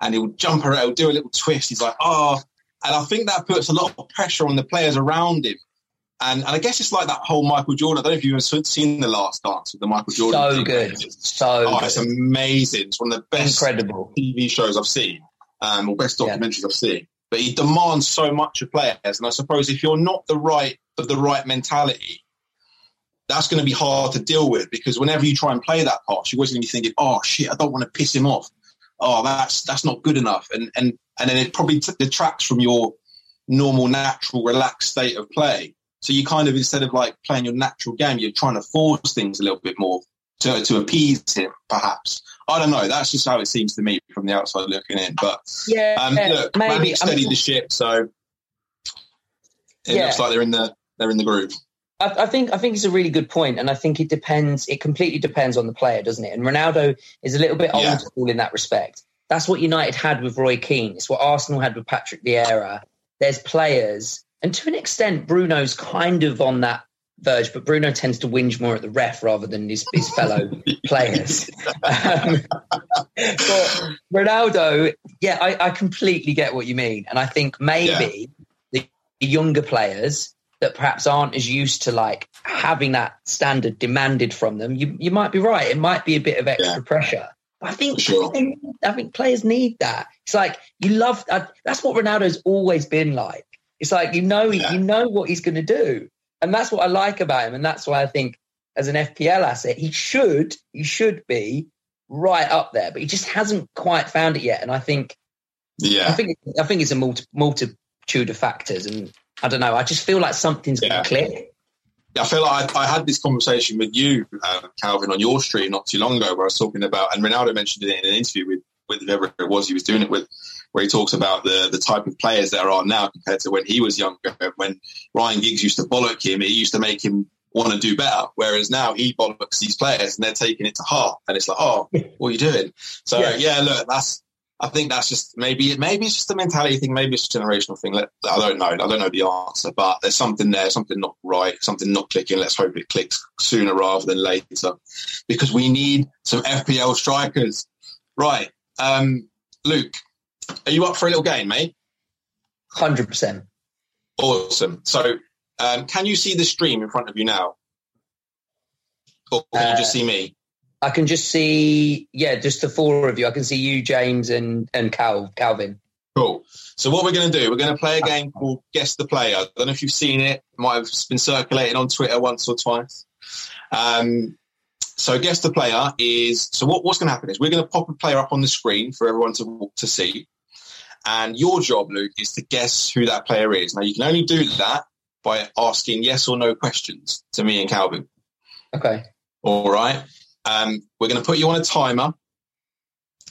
and he'll jump around, he'll do a little twist. He's like, oh, and I think that puts a lot of pressure on the players around him and, and I guess it's like that whole Michael Jordan. I don't know if you've ever seen The Last Dance with the Michael Jordan. So good. So oh, good. it's amazing. It's one of the best Incredible. TV shows I've seen, um, or best documentaries yeah. I've seen. But he demands so much of players. And I suppose if you're not the right of the right mentality, that's going to be hard to deal with because whenever you try and play that part, you're always going to be thinking, "Oh shit, I don't want to piss him off. Oh, that's that's not good enough." And and and then it probably t- detracts from your normal, natural, relaxed state of play. So you kind of instead of like playing your natural game, you're trying to force things a little bit more to to appease him, perhaps. I don't know. That's just how it seems to me from the outside looking in. But yeah, um, look, maybe steady I mean, the ship, so it yeah. looks like they're in the they're in the groove. I, I, think I think it's a really good point, and I think it depends. It completely depends on the player, doesn't it? And Ronaldo is a little bit old school in that respect. That's what United had with Roy Keane. It's what Arsenal had with Patrick Vieira. There's players and to an extent, Bruno's kind of on that verge, but Bruno tends to whinge more at the ref rather than his, his fellow players. Um, but Ronaldo, yeah, I, I, completely get what you mean. And I think maybe yeah. the younger players that perhaps aren't as used to like having that standard demanded from them, you, you might be right. It might be a bit of extra yeah. pressure. I think, sure. I think I think players need that. It's like you love. Uh, that's what Ronaldo's always been like. It's like you know yeah. you know what he's going to do, and that's what I like about him, and that's why I think as an FPL asset he should he should be right up there, but he just hasn't quite found it yet. And I think yeah, I think I think it's a multi, multitude of factors, and I don't know. I just feel like something's yeah. going to click. I feel like I, I, had this conversation with you, uh, Calvin, on your stream not too long ago, where I was talking about, and Ronaldo mentioned it in an interview with with whoever it was he was doing it with, where he talks about the the type of players there are now compared to when he was younger. When Ryan Giggs used to bollock him, it used to make him want to do better. Whereas now he bollocks these players and they're taking it to heart, and it's like, oh, what are you doing? So yeah, yeah look, that's. I think that's just maybe it maybe it's just a mentality thing, maybe it's a generational thing. I don't know. I don't know the answer, but there's something there, something not right, something not clicking. Let's hope it clicks sooner rather than later, because we need some FPL strikers. Right, um, Luke, are you up for a little game, mate? Hundred percent. Awesome. So, um, can you see the stream in front of you now, or can uh, you just see me? I can just see, yeah, just the four of you. I can see you, James, and and Cal, Calvin. Cool. So what we're going to do, we're going to play a game called Guess the Player. I don't know if you've seen it. it might have been circulating on Twitter once or twice. Um, so guess the player is so what, what's going to happen is we're going to pop a player up on the screen for everyone to to see, and your job, Luke, is to guess who that player is. Now you can only do that by asking yes or no questions to me and Calvin. Okay. All right. Um, we're going to put you on a timer,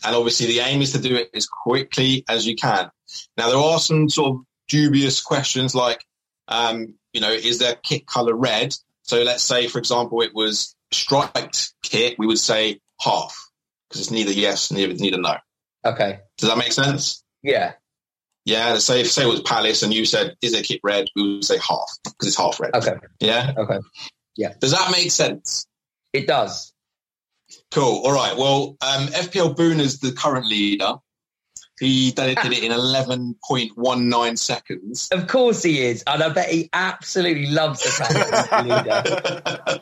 and obviously the aim is to do it as quickly as you can. Now there are some sort of dubious questions like, um, you know, is their kit color red? So let's say, for example, it was striped kit, we would say half because it's neither yes, neither neither no. Okay. Does that make sense? Yeah. Yeah. Say say it was Palace, and you said, "Is it kit red?" We would say half because it's half red. Okay. Yeah. Okay. Yeah. Does that make sense? It does. Cool. All right. Well, um, FPL Boone is the current leader. He did it, did it in 11.19 seconds. Of course he is. And I bet he absolutely loves the fact he's the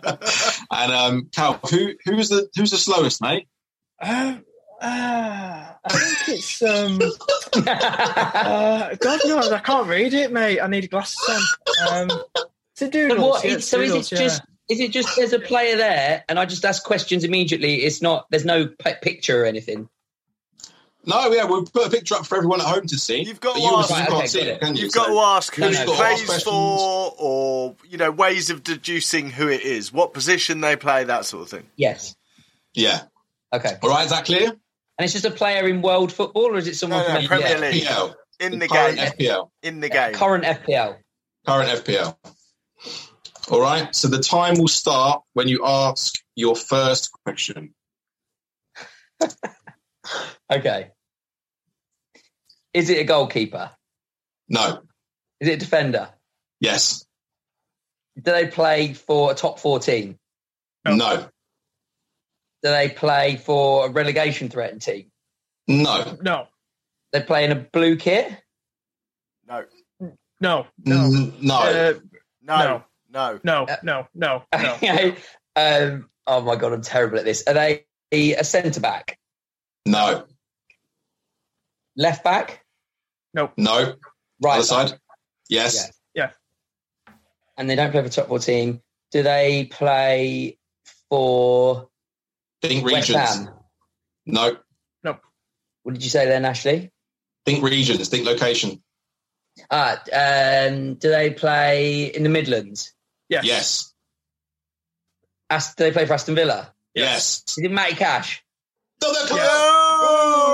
leader. And um, Cal, who, who's, the, who's the slowest, mate? Uh, uh, I think it's um. uh, God knows, I can't read it, mate. I need glasses on. Um, to do what? Yeah, so doodles, is it yeah. just? Is it just there's a player there, and I just ask questions immediately? It's not. There's no p- picture or anything. No, yeah, we'll put a picture up for everyone at home to see. You've got to ask. Right, okay, see it, you? have got to ask who he plays for, or you know, ways of deducing who it is, what position they play, that sort of thing. Yes. Yeah. Okay. All right, is that clear? And it's just a player in world football, or is it someone no, no, from Premier League? FPL. In the, the game. FPL. In the game. Current FPL. Current FPL. All right. So the time will start when you ask your first question. okay. Is it a goalkeeper? No. Is it a defender? Yes. Do they play for a top 14? No. no. Do they play for a relegation threatened team? No. No. They play in a blue kit? No. No. No. no. Uh, no. No. No. No. No. No. no. um, oh my god, I'm terrible at this. Are they a centre back? No. Left back? Nope. No. Right Other side? Yes. Yeah. yeah. And they don't play for top four team. Do they play for Think regions? No. No. What did you say there, Ashley? Think regions. Think location. Ah, um, do they play in the Midlands? Yes. Yes. Ast- do they play for Aston Villa? Yes. Is it Matty Cash? No, no, oh!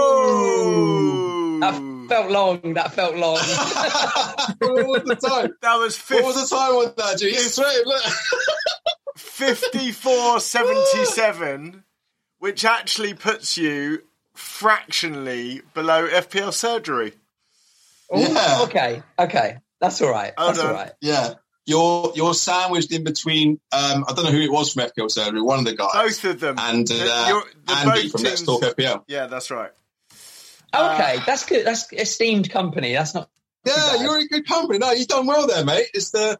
no. That felt long. That felt long. what was the time? That was 50- What was the time on that? You straight. 54.77, which actually puts you fractionally below FPL surgery. Ooh, yeah. Okay. Okay. That's all right. That's all right. Yeah. You're you're sandwiched in between. Um, I don't know who it was from FPL Surgery. One of the guys. Both of them. And uh, Andy from teams, Let's Talk FPL. Yeah, that's right. Okay, uh, that's good. That's esteemed company. That's not. Yeah, you're in good company. No, you've done well there, mate. It's the,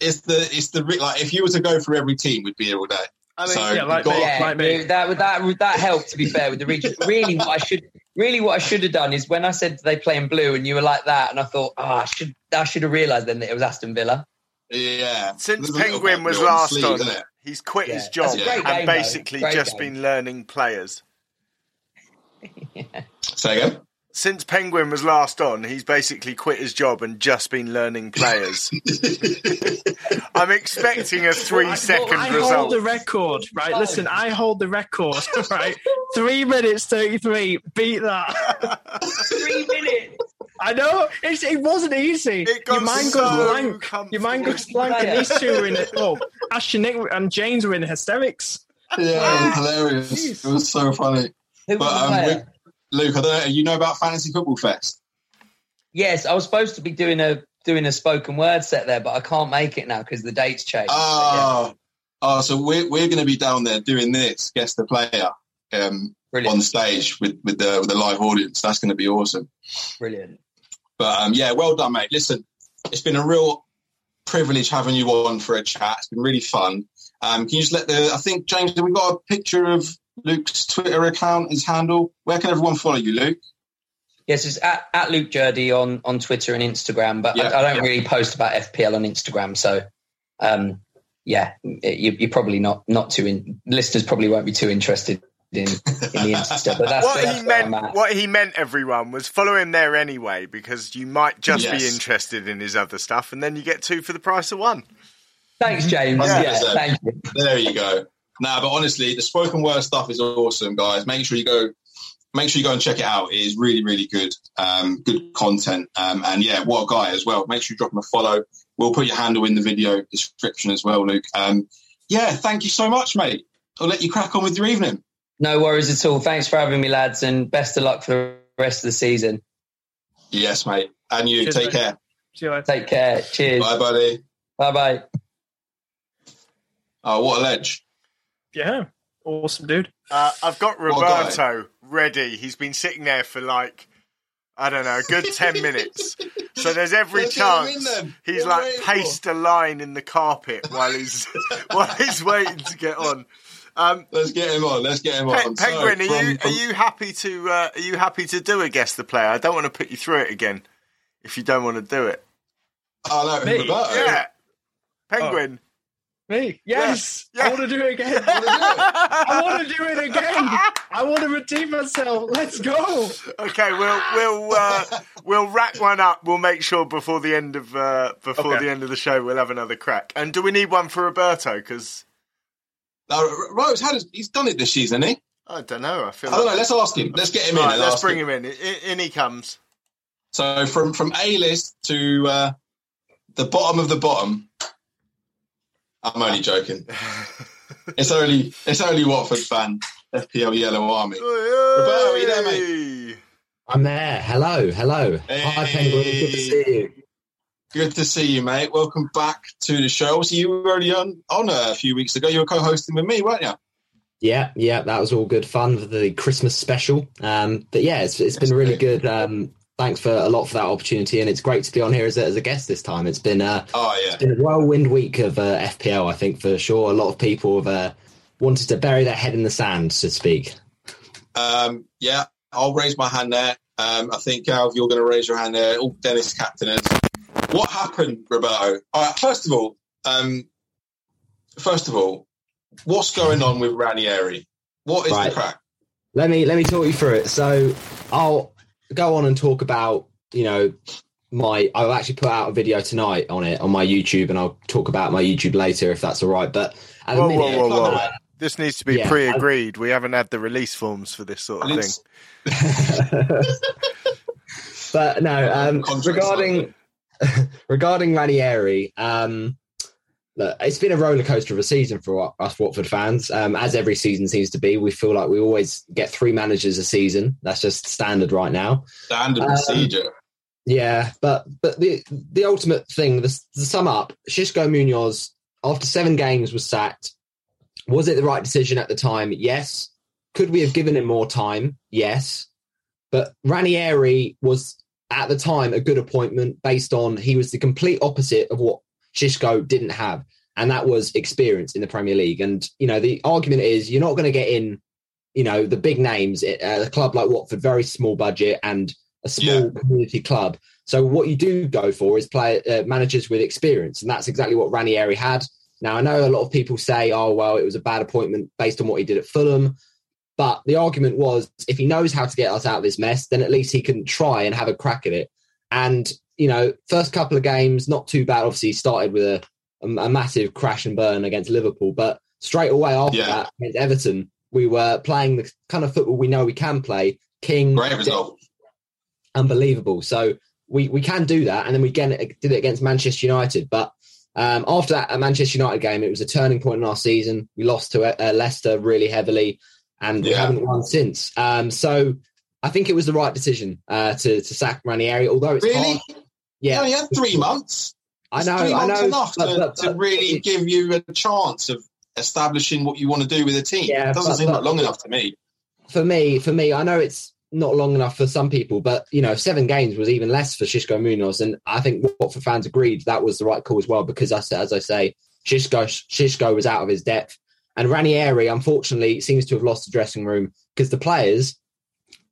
it's the, it's the like if you were to go for every team, we'd be here all day. I mean, so yeah, like me, yeah, like me. That that that helped. To be fair, with the region, really, what I should really what I should have done is when I said they play in blue, and you were like that, and I thought, oh, I should I should have realised then that it was Aston Villa. Yeah. Since Penguin was last sleeve, on, he's quit yeah. his job and game, basically just game. been learning players. yeah. Say again? Since Penguin was last on, he's basically quit his job and just been learning players. I'm expecting a three well, second well, I result. I hold the record, right? Oh. Listen, I hold the record, right? Three minutes 33. Beat that. three minutes. I know it's, it wasn't easy. It Your mind so goes blank. Your mind goes blank, and these two were in it. Oh, Ash and Nick and James were in hysterics. Yeah, it was hilarious. Jeez. It was so funny. Who but, um, we, Luke, I don't know. You know about Fantasy Football Fest? Yes, I was supposed to be doing a doing a spoken word set there, but I can't make it now because the dates changed. Oh, yeah. oh, so we're we're going to be down there doing this, guest the player, um, on stage with with the with the live audience. That's going to be awesome. Brilliant. But um, yeah, well done, mate. Listen, it's been a real privilege having you on for a chat. It's been really fun. Um, can you just let the? I think James, have we got a picture of Luke's Twitter account, his handle? Where can everyone follow you, Luke? Yes, it's at, at Luke Jerdy on, on Twitter and Instagram, but yeah, I, I, don't yeah. really post about FPL on Instagram. So, um, yeah, you, are probably not not too in. Listeners probably won't be too interested in, in the Insta. But that's what that's he meant. What he meant, everyone, was follow him there anyway because you might just yes. be interested in his other stuff, and then you get two for the price of one. Thanks, James. Yeah, thank you. There you go. Nah, but honestly, the spoken word stuff is awesome, guys. Make sure you go make sure you go and check it out. It is really, really good. Um, good content. Um, and yeah, what a guy as well. Make sure you drop him a follow. We'll put your handle in the video description as well, Luke. Um, yeah, thank you so much, mate. I'll let you crack on with your evening. No worries at all. Thanks for having me, lads, and best of luck for the rest of the season. Yes, mate. And you, Cheers, take mate. care. See you later. Take care. Cheers. Bye, buddy. Bye, bye. Oh, what a ledge! Yeah, awesome, dude. Uh, I've got Roberto ready. He's been sitting there for like I don't know, a good 10 minutes. So there's every Let's chance he's what like paced a line in the carpet while he's while he's waiting to get on. Um, Let's get him on. Let's get him Pe- on. Penguin, so, are you from... are you happy to uh, are you happy to do a guess the player? I don't want to put you through it again if you don't want to do it. Oh no, Me? yeah, Penguin. Me? Yes. Yeah. I want to do it again. I want to do it again. I want to redeem myself. Let's go. Okay, we'll we'll uh, we'll rack one up. We'll make sure before the end of uh, before okay. the end of the show we'll have another crack. And do we need one for Roberto? Because no, Rose, how does, he's done it this season, he? I don't know. I feel. I don't like... know. Let's ask him. Let's get him right, in. let's bring him, him in. in. In he comes. So from from A list to uh, the bottom of the bottom. I'm only joking. it's only it's only Watford fan, FPL Yellow Army. Roberto, are you there, mate? I'm there. Hello, hello. Hey. Hi, Penguin. Good to see you. Good to see you, mate. Welcome back to the show. So you were already on on a few weeks ago. You were co-hosting with me, weren't you? Yeah, yeah, that was all good fun for the Christmas special. Um, but yeah, it's, it's been really good. Um, thanks for a lot for that opportunity, and it's great to be on here as a, as a guest this time. It's been uh, oh yeah, it's been a whirlwind week of uh, FPL. I think for sure, a lot of people have uh, wanted to bury their head in the sand, so to speak. Um, yeah, I'll raise my hand there. Um, I think Alv, you're going to raise your hand there. All Dennis captainers. What happened, Roberto? first of all, um, first of all, what's going on with Ranieri? What is right. the crack? Let me let me talk you through it. So I'll go on and talk about, you know, my I'll actually put out a video tonight on it on my YouTube, and I'll talk about my YouTube later if that's all right. But at whoa, the minute, whoa, whoa, this needs to be yeah, pre-agreed. I, we haven't had the release forms for this sort of thing. but no, um, regarding regarding Ranieri, um, look, it's been a roller coaster of a season for us Watford fans. Um, as every season seems to be, we feel like we always get three managers a season. That's just standard right now. Standard um, procedure. Yeah, but but the the ultimate thing, the, to sum up, Xisco Munoz after seven games was sacked. Was it the right decision at the time? Yes. Could we have given him more time? Yes. But Ranieri was at the time a good appointment based on he was the complete opposite of what Xisco didn't have, and that was experience in the Premier League. And you know, the argument is you're not going to get in, you know, the big names at a club like Watford, very small budget and a small yeah. community club. So what you do go for is play uh, managers with experience, and that's exactly what Ranieri had. Now I know a lot of people say, "Oh, well, it was a bad appointment based on what he did at Fulham." But the argument was if he knows how to get us out of this mess, then at least he can try and have a crack at it. And, you know, first couple of games, not too bad. Obviously, started with a, a, a massive crash and burn against Liverpool. But straight away after yeah. that, against Everton, we were playing the kind of football we know we can play. King. Great result. Unbelievable. So we, we can do that. And then we again did it against Manchester United. But um, after that Manchester United game, it was a turning point in our season. We lost to uh, Leicester really heavily and yeah. we haven't won since. Um, so I think it was the right decision uh, to to sack Ranieri, although it's really. Hard. Yeah, he had three months. I know, three months I know, enough but, to, but, to really give you a chance of establishing what you want to do with a team. Yeah, it doesn't seem like long enough to me. For me, for me, I know it's not long enough for some people, but you know, seven games was even less for Xisco Munoz, and I think Watford fans agreed that was the right call as well because, as I say, Xisco Xisco was out of his depth. And Ranieri, unfortunately, seems to have lost the dressing room because the players,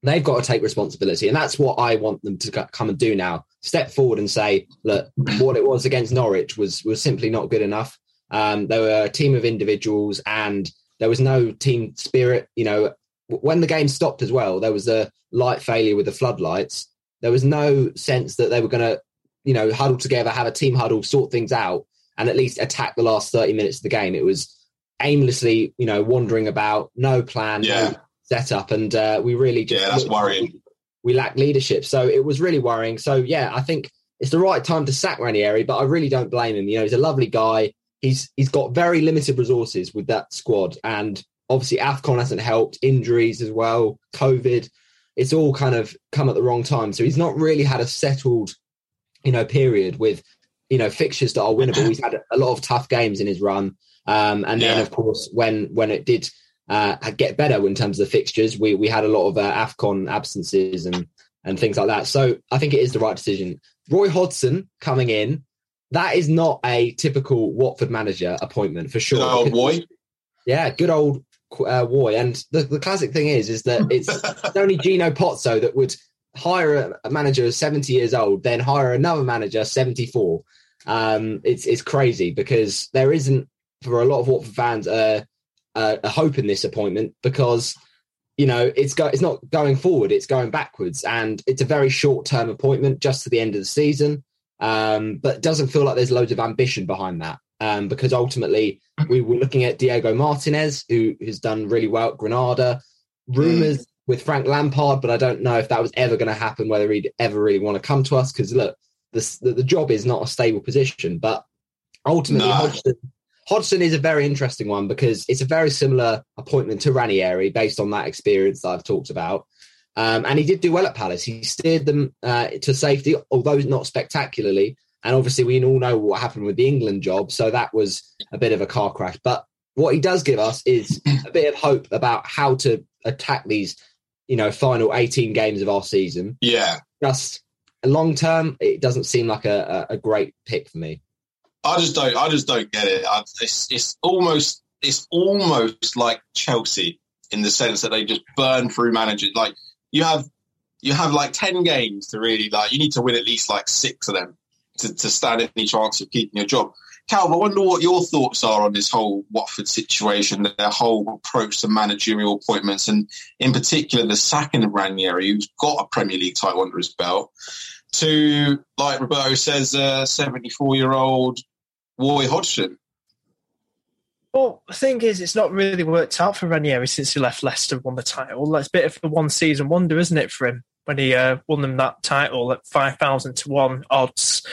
they've got to take responsibility. And that's what I want them to come and do now. Step forward and say, look, what it was against Norwich was, was simply not good enough. Um, there were a team of individuals and there was no team spirit. You know, when the game stopped as well, there was a light failure with the floodlights. There was no sense that they were going to, you know, huddle together, have a team huddle, sort things out, and at least attack the last 30 minutes of the game. It was aimlessly, you know, wandering about, no plan, yeah. no setup, and uh, we really just yeah, that's worrying. We, we lack leadership, so it was really worrying. So yeah, I think it's the right time to sack Ranieri, but I really don't blame him. You know, he's a lovely guy. He's he's got very limited resources with that squad, and obviously AFCON hasn't helped, injuries as well, COVID. It's all kind of come at the wrong time. So he's not really had a settled, you know, period with, you know, fixtures that are winnable. He's had a lot of tough games in his run. Um, and yeah. then of course when when it did uh, get better in terms of the fixtures, we we had a lot of uh, Afcon absences and and things like that. So I think it is the right decision. Roy Hodgson coming in, that is not a typical Watford manager appointment for sure. Oh boy, yeah, good old uh, Roy. And the, the classic thing is, is that it's, it's only Gino Pozzo that would hire a, manager 70 years old, then hire another manager 74. Um, it's it's crazy because there isn't for a lot of Watford fans uh, a hope in this appointment because you know it's go- it's not going forward it's going backwards and it's a very short term appointment just to the end of the season um, but doesn't feel like there's loads of ambition behind that um, because ultimately we were looking at Diego Martinez who has done really well at Granada rumors mm. with Frank Lampard but I don't know if that was ever going to happen whether he'd ever really want to come to us because look the, the job is not a stable position but ultimately no. Hodgson Hodgson is a very interesting one because it's a very similar appointment to Ranieri based on that experience that I've talked about. Um, and he did do well at Palace. He steered them uh, to safety, although not spectacularly. And obviously, we all know what happened with the England job. So that was a bit of a car crash. But what he does give us is a bit of hope about how to attack these, you know, final 18 games of our season. Yeah. Just long term, it doesn't seem like a, a great pick for me. I just don't. I just don't get it. It's it's almost it's almost like Chelsea in the sense that they just burn through managers. Like you have you have like ten games to really like. You need to win at least like six of them to, to stand any chance of keeping your job. Cal, I wonder what your thoughts are on this whole Watford situation, their whole approach to managerial appointments, and in particular the sacking of Ranieri, who's got a Premier League title under his belt, to, like Roberto says, a 74 year old Roy Hodgson. Well, the thing is, it's not really worked out for Ranieri since he left Leicester and won the title. That's a bit of a one season wonder, isn't it, for him when he uh, won them that title at 5,000 to 1 odds?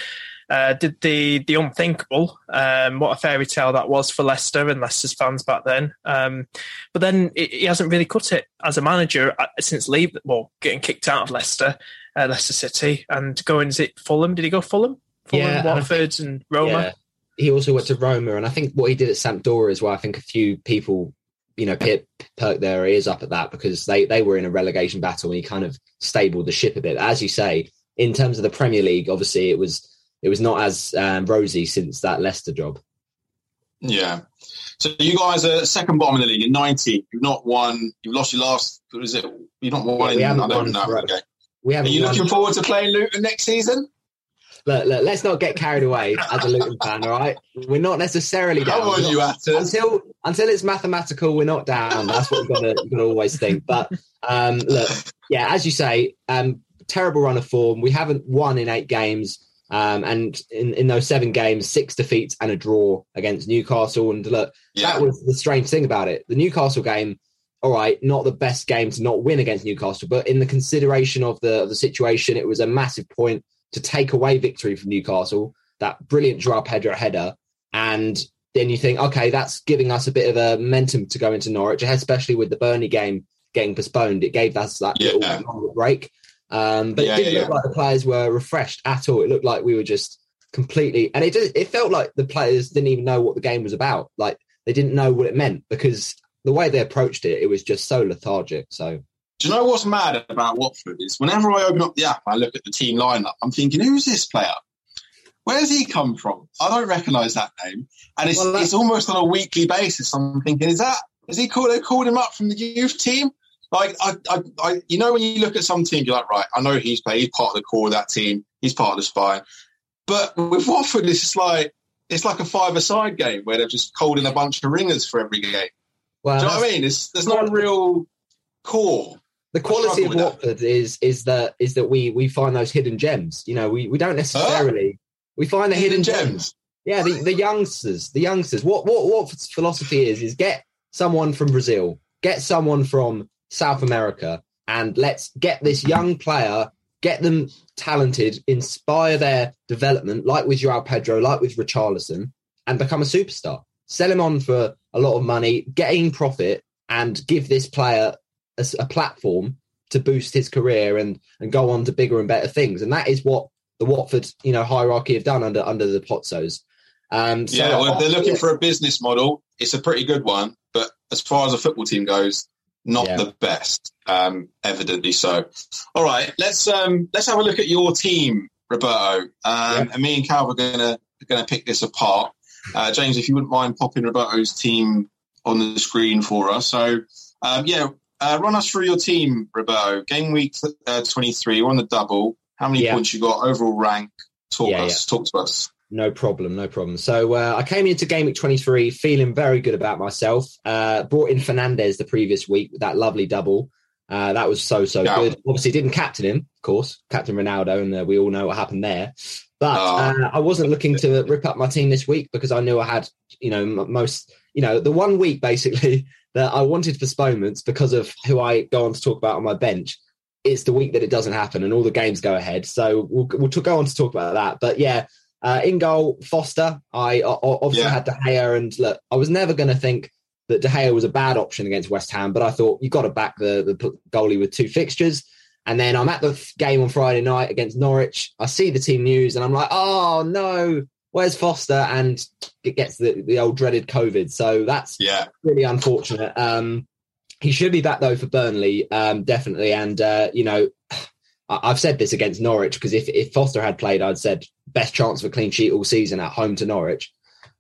Uh, did the the unthinkable. Um, what a fairy tale that was for Leicester and Leicester's fans back then. Um, but then it, he hasn't really cut it as a manager uh, since leave. Well, getting kicked out of Leicester, uh, Leicester City, and going is it Fulham? Did he go Fulham? Fulham, yeah, Watford, and Roma. Yeah he also went to Roma, and I think what he did at Sampdoria is well. I think a few people, you know, perked their ears up at that because they they were in a relegation battle, and he kind of stabled the ship a bit. As you say, in terms of the Premier League, obviously it was it was not as um, rosy since that Leicester job. Yeah. So you guys are second bottom in the league in 90. You've not won. You've lost your last. What is it? You've not won. Yeah, we haven't won. Okay. We haven't. Are you won. looking forward to playing Luton next season? Look, look, let's not get carried away as a Luton fan, all right? We're not necessarily down. Come on, you Until until it's mathematical, we're not down. That's what we've got to, got to always think. But um, look, yeah, as you say, um, terrible run of form. We haven't won in eight games. Um, and in, in those seven games, six defeats and a draw against Newcastle. And look, yeah. that was the strange thing about it. The Newcastle game, all right, not the best game to not win against Newcastle, but in the consideration of the of the situation, it was a massive point to take away victory from Newcastle, that brilliant Joao Pedro header. And then you think, okay, that's giving us a bit of a momentum to go into Norwich, especially with the Burnley game getting postponed. It gave us that yeah. little break. Um, but yeah, it didn't yeah, look like the players were refreshed at all. It looked like we were just completely, and it it felt like the players didn't even know what the game was about. Like they didn't know what it meant because the way they approached it, it was just so lethargic. So do you know what's mad about Watford is whenever I open up the app, I look at the team lineup. I'm thinking, who's this player? Where's he come from? I don't recognise that name, and it's well, it's almost on a weekly basis. I'm thinking, is that is he called? They called him up from the youth team. Like I, I, I, you know, when you look at some team, you're like, right, I know he's played. He's part of the core of that team. He's part of the spine. But with Watford, it's just like it's like a five-a-side game where they've just called in a bunch of ringers for every game. Well, Do you know what I mean? It's, there's not a real core the quality of Watford that. is is that is that we we find those hidden gems. You know, we we don't necessarily huh? we find the hidden, hidden gems. gems. Yeah, the, the youngsters, the youngsters. What what what philosophy is is get someone from Brazil, get someone from South America, and let's get this young player, get them talented, inspire their development, like with Joao Pedro, like with Richarlison, and become a superstar. Sell him on for a lot of money, gain profit, and give this player a, a platform to boost his career and and go on to bigger and better things. And that is what the Watford you know hierarchy have done under under the Pozzos. Um, so yeah, well, if they're looking for a business model, it's a pretty good one. But as far as a football team goes, not yeah. the best, um, evidently so. All right, let's um, let's have a look at your team, Roberto. Um, yeah. And me and Cal are gonna gonna pick this apart. Uh, James, if you wouldn't mind popping Roberto's team on the screen for us. So, um, yeah, uh, run us through your team, Roberto. Game week uh, 23, we're on the double. How many yeah. points you got? Overall rank? Talk yeah, us. Yeah. Talk to us. No problem, no problem. So uh, I came into game week 23 feeling very good about myself. Uh, brought in Fernandez the previous week with that lovely double. Uh, that was so, so good. Obviously, didn't captain him, of course, Captain Ronaldo, and uh, we all know what happened there. But oh. I wasn't looking to rip up my team this week because I knew I had, you know, most, you know, the one week basically that I wanted postponements because of who I go on to talk about on my bench. It's the week that it doesn't happen and all the games go ahead. So we'll, we'll go on to talk about that. But yeah, uh, in goal, Foster. I obviously yeah. had De Gea, and look, I was never going to think that De Gea was a bad option against West Ham, but I thought you've got to back the, the goalie with two fixtures. And then I'm at the game on Friday night against Norwich. I see the team news, and I'm like, oh no, where's Foster? And gets the, the old dreaded COVID. So that's yeah. really unfortunate. Um, he should be back though for Burnley, um, definitely. And uh, you know, I've said this against Norwich because if, if Foster had played, I'd said best chance of a clean sheet all season at home to Norwich.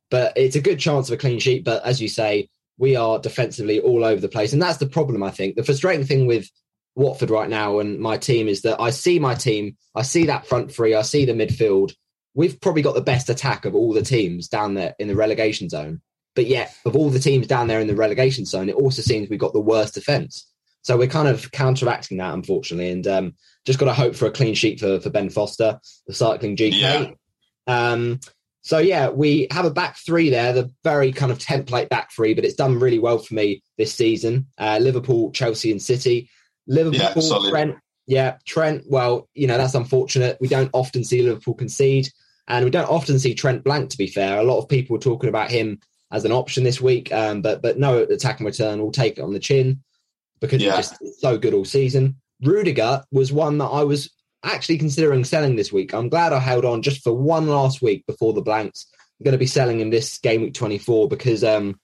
But it's a good chance of a clean sheet. But as you say, we are defensively all over the place, and that's the problem. I think the frustrating thing with Watford right now and my team is that I see my team, I see that front three, I see the midfield, we've probably got the best attack of all the teams down there in the relegation zone. But yet, of all the teams down there in the relegation zone, it also seems we've got the worst defence. So we're kind of counteracting that, unfortunately, and um, just got to hope for a clean sheet for, for Ben Foster, the cycling GK. Yeah. Um, so yeah, we have a back three there, the very kind of template back three, but it's done really well for me this season. Uh, Liverpool, Chelsea, and City. Liverpool, yeah, Trent, yeah, Trent. Well, you know that's unfortunate. We don't often see Liverpool concede. And we don't often see Trent blank, to be fair. A lot of people were talking about him as an option this week, um, but but no attack and return will take it on the chin because yeah. he's just so good all season. Rudiger was one that I was actually considering selling this week. I'm glad I held on just for one last week before the blanks. I'm going to be selling him this game week 24 because um,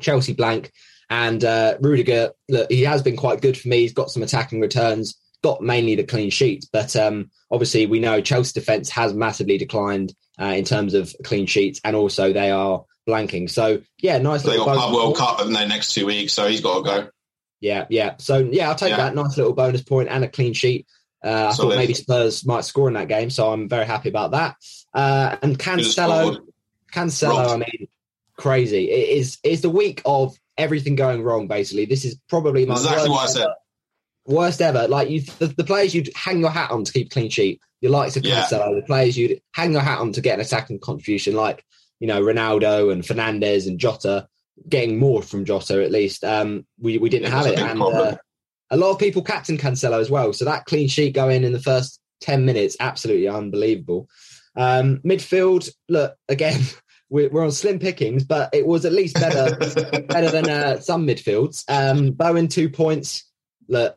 Chelsea blank and uh, Rudiger, look, he has been quite good for me. He's got some attacking returns got mainly the clean sheets. But um, obviously, we know Chelsea defence has massively declined uh, in terms of clean sheets, and also they are blanking. So yeah, nice. They got Club World Cup in the next two weeks, so he's got to go. Yeah, yeah. So yeah, I'll take yeah. that nice little bonus point and a clean sheet. Uh, I Solid. thought maybe Spurs might score in that game, so I'm very happy about that. Uh, and Cancelo, Cancelo, I mean, crazy. It is is the week of everything going wrong. Basically, this is probably my exactly what I said worst ever. Like you, the, the, players you'd hang your hat on to keep clean sheet. Your likes of Cancelo, yeah. the players you'd hang your hat on to get an attacking contribution, like you know Ronaldo and Fernandez and Jota, getting more from Jota at least. Um, we we didn't yeah, have it, and uh, a lot of people captain Cancelo as well. So that clean sheet going in the first ten minutes, absolutely unbelievable. Um, midfield, look again. We're, on slim pickings, but it was at least better better than uh, some midfields. Um, Bowen two points. Look,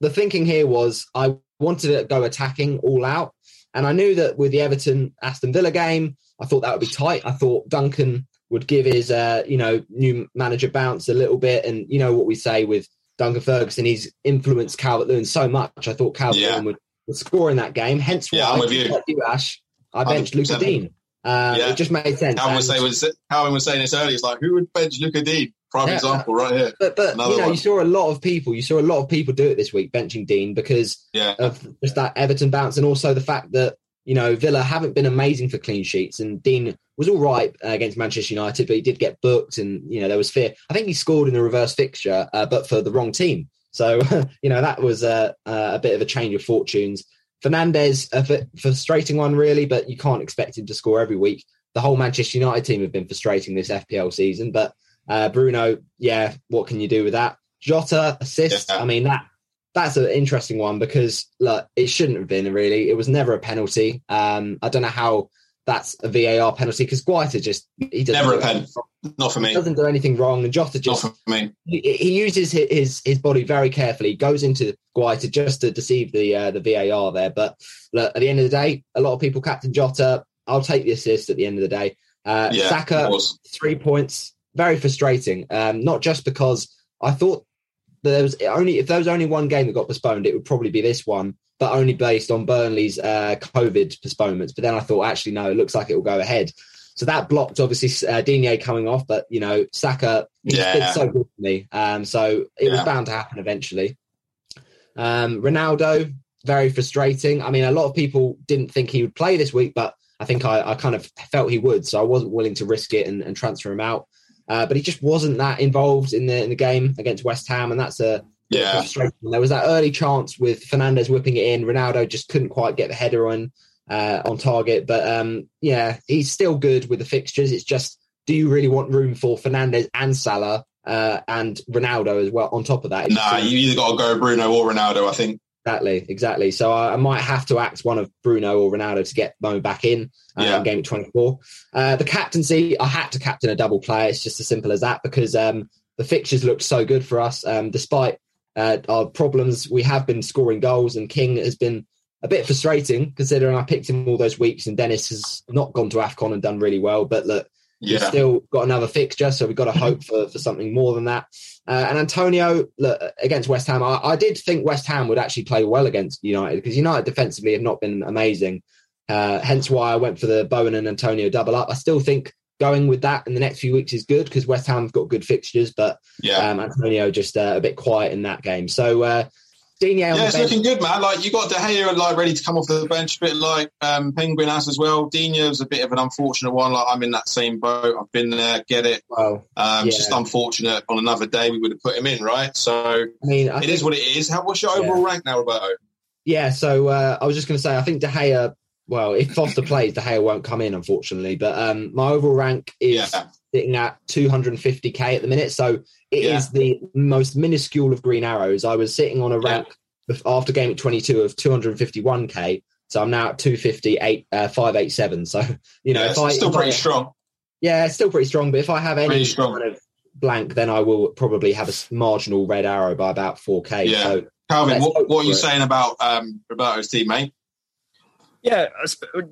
the thinking here was I wanted to go attacking all out. And I knew that with the Everton Aston Villa game, I thought that would be tight. I thought Duncan would give his, uh, you know, new manager bounce a little bit. And you know what we say with Duncan Ferguson, he's influenced Calvert Lewin so much. I thought Calvert Lewin yeah. would, would, score in that game. Hence why, yeah, I'm with you. like you, Ash, I benched Lucas Digne. Uh, yeah. It just made sense. Calvin was, saying, was, Calvin was saying this earlier. It's like, who would bench Lucas Digne? Prime yeah. example right here. But, but you know, one. you saw a lot of people. You saw a lot of people do it this week, benching Digne because yeah. of just that Everton bounce, and also the fact that you know Villa haven't been amazing for clean sheets, and Digne was all right uh, against Manchester United, but he did get booked, and you know there was fear. I think he scored in the reverse fixture, uh, but for the wrong team. So you know that was uh, a bit of a change of fortunes. Fernandez, a frustrating one really, but you can't expect him to score every week. The whole Manchester United team have been frustrating this FPL season, but uh, Bruno, yeah, what can you do with that? Jota assist. Yeah. I mean that that's an interesting one because look, it shouldn't have been really. It was never a penalty. Um, I don't know how that's a VAR penalty because Guaita just he doesn't never a pen. Not for me. Doesn't do anything wrong, and Jota just not for me. He, he uses his, his, his body very carefully. Goes into Guaita just to deceive the uh, the VAR there. But look, at the end of the day, a lot of people captain Jota. I'll take the assist at the end of the day. Uh, yeah, Saka three points. Very frustrating. Um, not just because I thought there was only if there was only one game that got postponed, it would probably be this one but only based on Burnley's uh, COVID postponements. But then I thought, actually, no, it looks like it will go ahead. So that blocked obviously uh, Digne coming off, but you know Saka yeah. did so good for me, um, so it yeah. was bound to happen eventually. Um, Ronaldo, very frustrating. I mean, a lot of people didn't think he would play this week, but I think I, I kind of felt he would, so I wasn't willing to risk it and, and transfer him out. Uh, but he just wasn't that involved in the in the game against West Ham, and that's a yeah. There was that early chance with Fernandez whipping it in. Ronaldo just couldn't quite get the header on uh, on target. But um, yeah, he's still good with the fixtures. It's just, do you really want room for Fernandez and Salah uh, and Ronaldo as well on top of that? Nah, you either got to go Bruno or Ronaldo, I think. Exactly, exactly. So I, I, might have to act one of Bruno or Ronaldo to get Mo back in uh, yeah. game 24. Uh, the captaincy, I had to captain a double player. It's just as simple as that because um, the fixtures looked so good for us, um, despite uh, our problems. We have been scoring goals, and King has been a bit frustrating considering I picked him all those weeks, and Dennis has not gone to Afcon and done really well. But look, yeah. we've still got another fixture, so we've got to hope for, for something more than that. Uh, and Antonio look, against West Ham, I, I, did think West Ham would actually play well against United because United defensively have not been amazing. Uh, hence why I went for the Bowen and Antonio double up. I still think going with that in the next few weeks is good because West Ham's got good fixtures, but yeah. um, Antonio just uh, a bit quiet in that game. So uh, yeah, it's bench. looking good, man. Like you got De Gea like ready to come off the bench, a bit like um, Penguin has as well. Dino's a bit of an unfortunate one. Like I'm in that same boat. I've been there, get it. Well, um, yeah. just unfortunate. On another day, we would have put him in, right? So I mean, I it think, is what it is. How, what's your overall yeah. rank now, Roberto? Yeah, so uh, I was just going to say, I think De Gea well, if Foster plays, De Gea won't come in, unfortunately. But um, my overall rank is yeah. Sitting at 250k at the minute, so it yeah. is the most minuscule of green arrows. I was sitting on a rank yeah. after game at 22 of 251k, so I'm now at 258, uh, 587. So you know, if I, still pretty I, strong. Yeah, it's still pretty strong. But if I have any kind of blank, then I will probably have a marginal red arrow by about 4k. Yeah. So Calvin, what, what, are you it. saying about um, Roberto's team, mate? Yeah,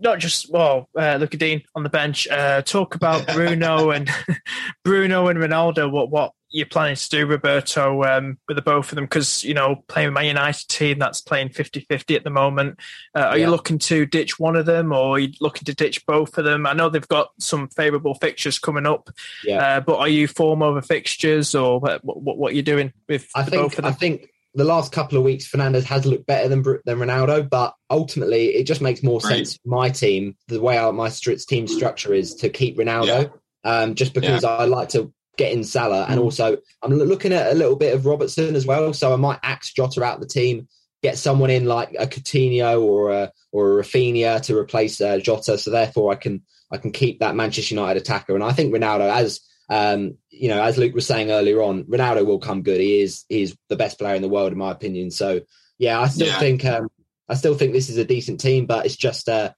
not just well, uh, Luca Digne on the bench. Uh, talk about Bruno and Bruno and Ronaldo. What what you're planning to do, Roberto, um, with the both of them? Because you know, playing my United team that's playing 50-50 at the moment. Uh, are yeah. you looking to ditch one of them, or are you looking to ditch both of them? I know they've got some favourable fixtures coming up. Yeah. Uh, but are you form over fixtures, or what, what, what are you doing with I think, both of them? I think the last couple of weeks, Fernandez has looked better than than Ronaldo, but ultimately, it just makes more right. sense for my team. The way our, my team structure is to keep Ronaldo, yeah. um, just because yeah. I like to get in Salah, and mm. also I'm looking at a little bit of Robertson as well. So I might axe Jota out the team, get someone in like a Coutinho or a or a Raphinha to replace uh, Jota. So therefore, I can I can keep that Manchester United attacker, and I think Ronaldo as um, you know, as Luke was saying earlier on, Ronaldo will come good. He is he's the best player in the world, in my opinion. So yeah, I still yeah. think um, I still think this is a decent team, but it's just uh,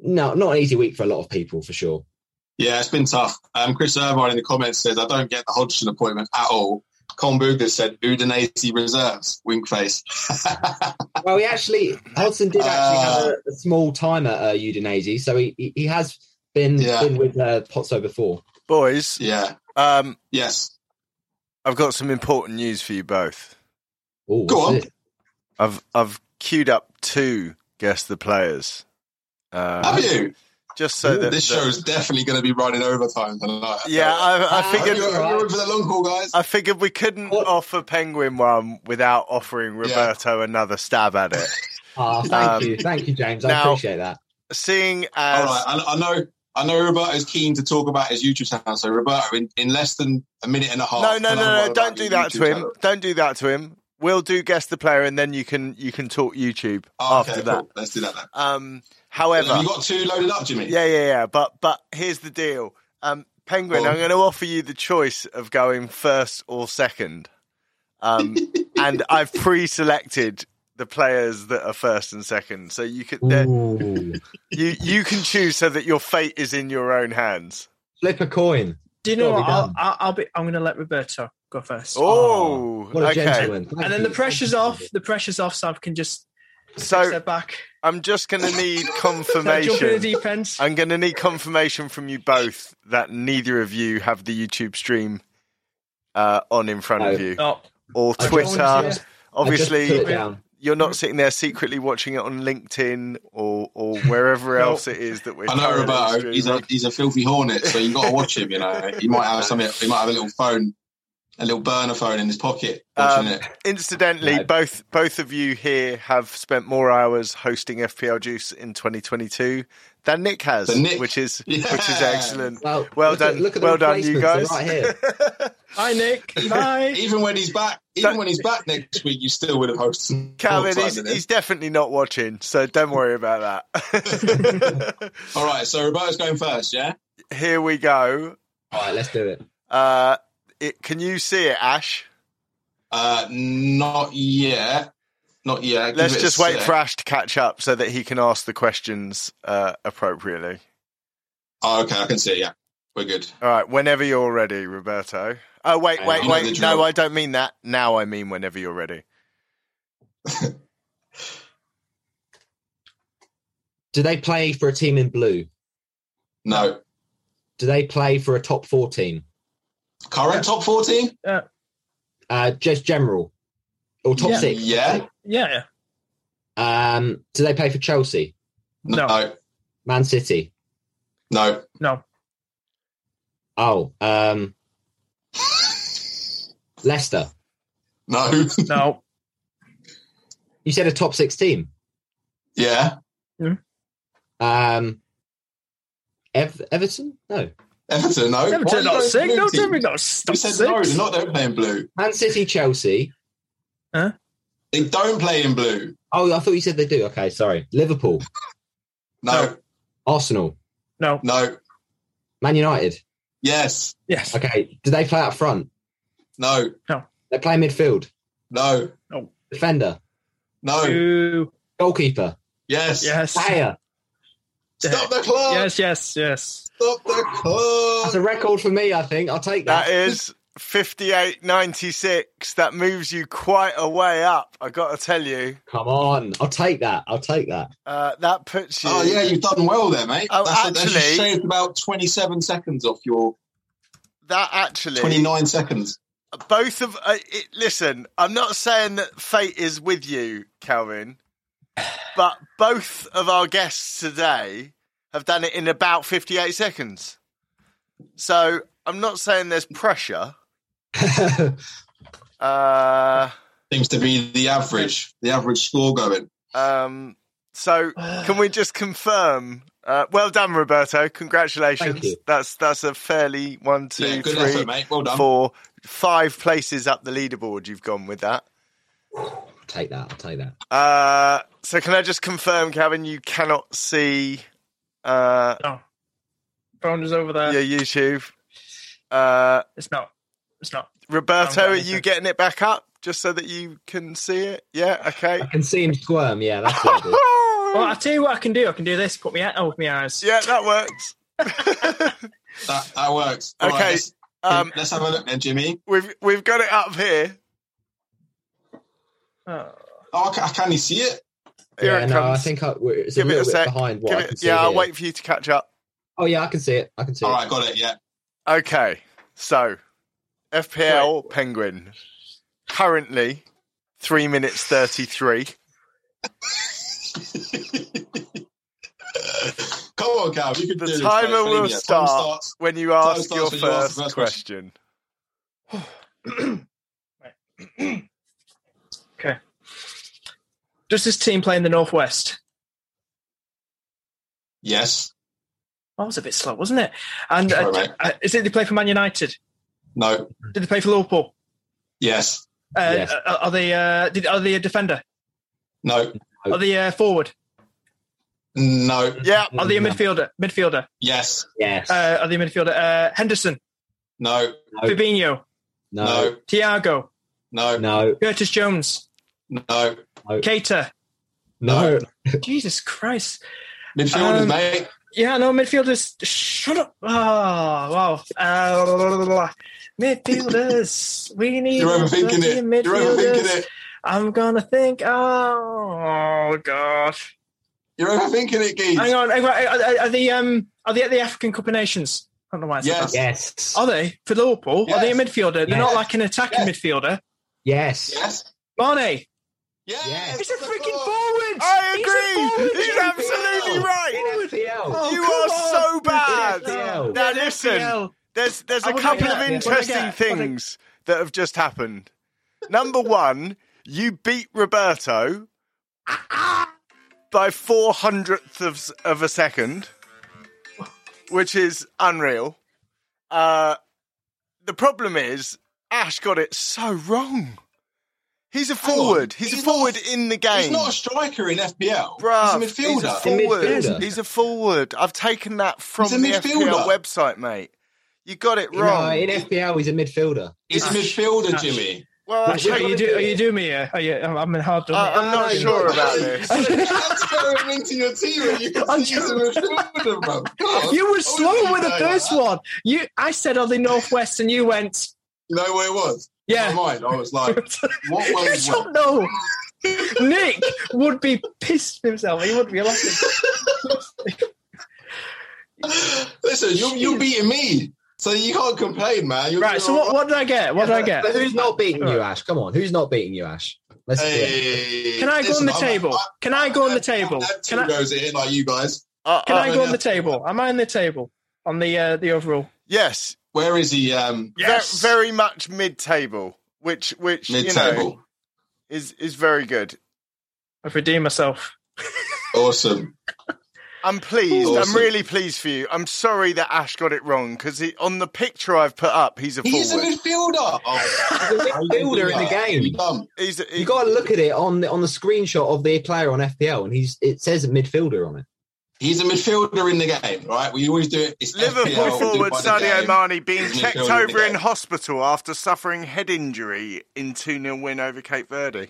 no, not an easy week for a lot of people for sure. Yeah, it's been tough. Um, Chris Irvine in the comments says, I don't get the Hodgson appointment at all. Colin Bugler said Udinese reserves, wink face. well, he actually, Hodgson did actually uh, have a, a, small time at uh, Udinese, so he, he, he has been, yeah. been with uh, Pozzo before. Boys. Yeah. Um, yes. I've got some important news for you both. Ooh, Go on. It? I've I've queued up two guess the players. Uh, Have you? Just so Ooh, that this show's definitely going to be running overtime tonight. Yeah, I, I figured. You're, you're for the long haul, guys. I figured we couldn't what? offer Penguin one without offering Roberto yeah. another stab at it. oh, thank um, you, thank you, James. I now, appreciate that. Seeing as, all right, I, I know I know Roberto's keen to talk about his YouTube channel. So Roberto, in, in less than a minute and a half. No, no, no, no! Don't do that to him. Channel? Don't do that to him. We'll do guess the player, and then you can you can talk YouTube oh, after okay, that. Cool. Let's do that then. Um, however, you got two loaded up, Jimmy. Yeah, yeah, yeah. But but here's the deal, um, Penguin. I'm going to offer you the choice of going first or second, um, and I've pre-selected the players that are first and second. So you could you you can choose so that your fate is in your own hands. Flip a coin. Do you know what? I'll, I'll, I'll, be. I'm going to let Roberto go first. Oh, what a okay. gentleman! and then the pressure's off. The pressure's off, so I can just so step back. I'm just going to need confirmation. Jump the deep. I'm going to need confirmation from you both that neither of you have the YouTube stream uh, on in front No. of you Oh, or Twitter. Obviously, put it down. You're not sitting there secretly watching it on LinkedIn or or wherever No. else it is that we're. I know currently Roberto. He's a he's a filthy hornet, so you have got to watch him. You know, he might have something. He might have a little phone, a little burner phone in his pocket, watching Um, it. Incidentally, No. both both of you here have spent more hours hosting FPL Juice in 2022 than Nick has, Nick. which is Yeah. which is excellent. Well, Well look done, At, look at well done, you guys. they're Right here. hi Nick. Bye. Even when he's back, even That- when he's back next week, you still would have hosted. Calvin, he's, time than him. he's definitely not watching, so don't worry about that. All right, so Roberto's going first, yeah. Here we go. All right, let's do it. Uh, it, can you see it, Ash? Uh, not yet, not yet. Let's just wait sec. for Ash to catch up so that he can ask the questions uh, appropriately. Oh, okay, I can see. it, Yeah, we're good. All right, whenever you're ready, Roberto. Oh, wait, I wait, know wait. No, I don't mean that. Now I mean whenever you're ready. Do they play for a team in blue? No, Do they play for a top four team? current top fourteen. Uh, just general or top Yeah. six? Yeah. Yeah. Um, do they play for Chelsea, No, No. no, Man City? no. No. Oh, um, Leicester. no. No. You said a top six team. yeah, Um, Ev- Everton? No. Everton. No, Never Why turn you sick. blue No, team? never got We stop said six. no. They're not. Don't play blue. Man City, Chelsea. Huh? They don't play in blue. Oh, I thought you said they do. Okay, sorry. Liverpool, No, Arsenal, No. no. Man United. Yes. Yes. Okay, do they play up front? No. No. They play midfield, No. No. Defender, No. Two. goalkeeper, Yes. Yes. player. Stop the clock. Yes. Yes. Yes. Stop the That's clock. a record for me. I think I'll take that. That is 58.96. That moves you quite a way up, I got to tell you. Come on, I'll take that. I'll take that. Uh, that puts you. Oh yeah, you've done well there, mate. Oh, that's, that's just actually- shaved about twenty-seven seconds off your That actually. twenty-nine seconds. Both of uh, it, listen i'm not saying that fate is with you calvin but both of our guests today have done it in about 58 seconds so i'm not saying there's pressure uh Seems to be the average, the average score going. um so can we just confirm uh, well done roberto congratulations Thank you. that's that's a fairly one two yeah, good three, effort, mate. Well done. four five places up the leaderboard you've gone with that I'll take that. I'll take that. Uh, so can I just confirm, Calvin, you cannot see uh, Phone is over there. Yeah, YouTube. Uh, It's not. It's not. Roberto, are you getting it back up just so that you can see it? Yeah, okay. I can see him squirm. Yeah, that's what I do. Well, I'll tell you what I can do. I can do this. Put me out oh, with my eyes. yeah, that works. That, that works. All Okay, right, let's, um, let's have a look then, Jimmy. we've we've got it up here. Oh. Oh, ca- can you see it? Here yeah, it no, I think I, we're, it's Give a it a bit sec. behind what Give I it- can see yeah, I'll here. wait for you to catch up. Oh yeah, I can see it. I can see All it. right, got it. Yeah. Okay, so FPL Penguin currently three minutes thirty three. Come on, Cal. You can The do timer mate. Believe will me, time start. starts. When you ask your when you ask first the first question. Okay. Does this team play in the northwest? Yes. That was a bit slow, wasn't it? And uh, mate. uh, is it they play for Man United? No. Did they play for Liverpool? Yes. Uh, Yes. uh, Are they? Uh, did, are they a defender? No. Are they a forward? No. Yeah, Are they a midfielder? Midfielder? Yes. Yes. Uh, are they a midfielder? Uh, Henderson, No. no. Fabinho, No. No. Thiago, No. No. Curtis Jones, No. no. Keita. No. Jesus Christ. Midfielders, um, mate. Yeah, no, midfielders. Shut up. Oh, wow. Uh, midfielders. We need. You're overthinking it. Midfielders. You're overthinking it. I'm gonna think. Oh, oh gosh. You're overthinking it, Geese. Hang on. Are, are, are the um are they at the African Cup of Nations? I don't know why I said yes. that. Yes. Are they for Liverpool? Yes. Are they a midfielder? They're yes. not like an attacking yes. midfielder. Yes. Yes. Mane. Yes. yes. He's a freaking forward. I agree. He's, He's absolutely right. Oh, you are on. so bad. Now listen, there's there's a couple of interesting things that have just happened. Number one, you beat Roberto by four hundredths of, of a second, which is unreal. Uh, the problem is Ash got it so wrong. He's a forward. He's, he's, a forward not, in the game. He's not a striker in FPL. Bruh, he's a midfielder. He's a forward. Midfielder. He's a forward. I've taken that from the FPL website, mate. You got it wrong. in FPL, he's a midfielder. He's a midfielder, Jimmy. Well, are you, do, are you doing me here? Are you, I'm in hard. Uh, I'm not sure about this. I'm into your team. You, you were slow with the first one. You, I said on the northwest, and you went. You know where it was? Yeah. In my mind, I was like, "What was?" don't know. Nick would be pissed himself. He would be laughing. Listen, you're, you're beating me. So you can't complain, man. You're right. So what, what did I get? What did I get? who's not beating you, Ash? Come on. Who's not beating you, Ash? Let's hey, Can I go on the table? I, Can I go on the table? Can I goes in like you guys? Uh, Can uh, I go on the table? Am I on the table on the uh, the overall? Yes. Where is he? Um, yes. Very, very much mid-table, which which mid-table. you know is is very good. I've redeemed myself. awesome. I'm pleased. Awesome. I'm really pleased for you. I'm sorry that Ash got it wrong because on the picture I've put up, he's a he's forward. a midfielder. Oh, he's a midfielder in the game. He's, you got to look at it on the on the screenshot of the player on FPL, and he's it says a midfielder on it. He's a midfielder in the game, right? We always do it. It's Liverpool FPL, forward Sadio Mane being checked over in, in hospital after suffering head injury in 2 0 win over Cape Verde.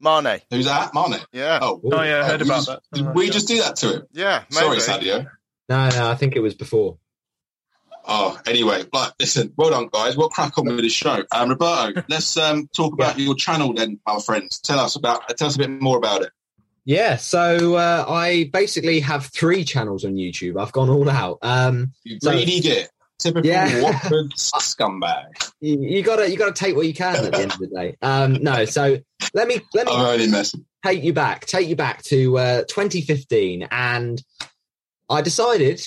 Mane. Who's that? Mane. Yeah. Oh, oh yeah, I heard about just, that. Did we just do that to him? Yeah. Maybe. Sorry, Sadio. No, no, I think it was before. Oh, anyway, like, listen, well done, guys. We'll crack on with this show. Um, Roberto, let's um, talk about yeah. your channel then, our friends. Tell us about, tell us a bit more about it. Yeah, so uh, I basically have three channels on YouTube. I've gone all out. Um, you greedy so, git. Typical yeah. Watford scumbag. You, you, gotta you gotta take what you can at the end of the day. Um, no, so let me let me I'm only messing. take you back, take you back to uh, 2015, and I decided,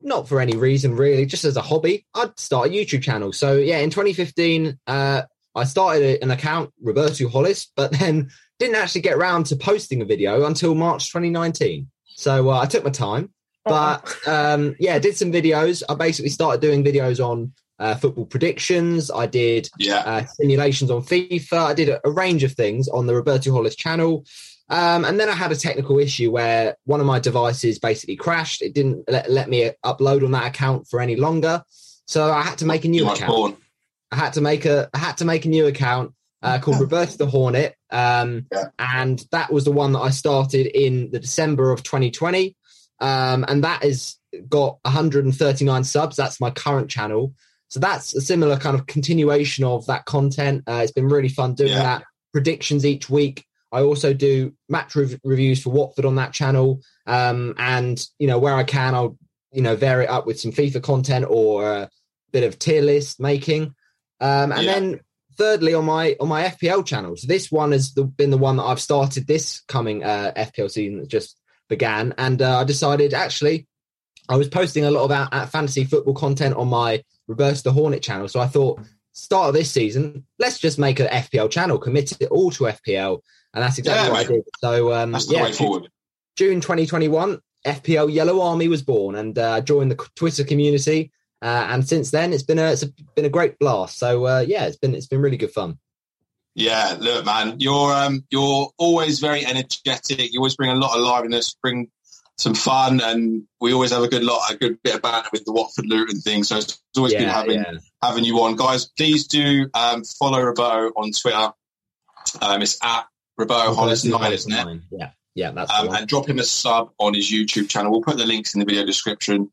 not for any reason really, just as a hobby, I'd start a YouTube channel. So yeah, in 2015, uh, I started an account, Roberto Hollis, but then didn't actually get around to posting a video until March 2019. So uh, I took my time but um, yeah, did some videos. I basically started doing videos on uh, football predictions. I did yeah. uh, simulations on FIFA. I did a, a, range of things on the Roberto Hollis channel. Um, and then I had a technical issue where one of my devices basically crashed. It didn't let, let me upload on that account for any longer. So I had to make a new account. Born. I had to make a I had to make a new account uh, called Roberto the Hornet, um, yeah. and that was the one that I started in the December of 2020 um, and that has got 139 subs. That's my current channel. So that's a similar kind of continuation of that content. Uh, it's been really fun doing yeah. that. Predictions each week. I also do match rev- reviews for Watford on that channel. Um, and, you know, where I can, I'll, you know, vary it up with some FIFA content or a bit of tier list making. Um, and yeah. then thirdly on my on my FPL channel. So this one has the, been the one that I've started this coming uh, FPL season that just began, and uh, I decided actually I was posting a lot of uh, fantasy football content on my Roberto the Hornet channel. So I thought, start of this season, let's just make an FPL channel, commit it all to FPL, and that's exactly yeah, what I did. So um, that's the yeah, way forward. June 2021, FPL Yellow Army was born, and uh, joined the Twitter community. Uh, and since then, it's been a it's been a great blast. So uh, yeah, it's been it's been really good fun. Yeah, look, man, you're um, you're always very energetic. You always bring a lot of liveliness, bring some fun, and we always have a good lot, a good bit of banter with the Watford Luton thing. So it's always yeah, good having yeah. having you on, guys. Please do um, follow Roberto on Twitter. Um, it's at Roberto Hollis nine, isn't it? Yeah, yeah, that's um, and drop him a sub on his YouTube channel. We'll put the links in the video description.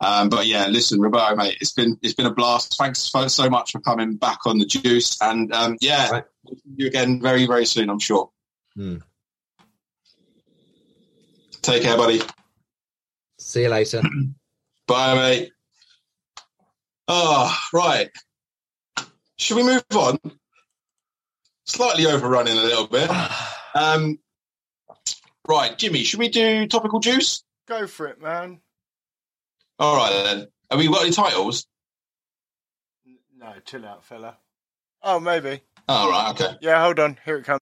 Um, but yeah, listen, Roberto, mate, it's been it's been a blast. Thanks so, so much for coming back on the juice, and um, yeah, right. We'll see you again very very soon, I'm sure. Hmm. Take care, buddy. See you later. Bye, mate. Oh, right. Should we move on? Slightly overrunning a little bit. Um, right, Jimmy, should we do topical juice? Go for it, man. All right, then. Have we got any titles? No, chill out, fella. Oh, maybe. All right, okay. Yeah, hold on. Here it comes.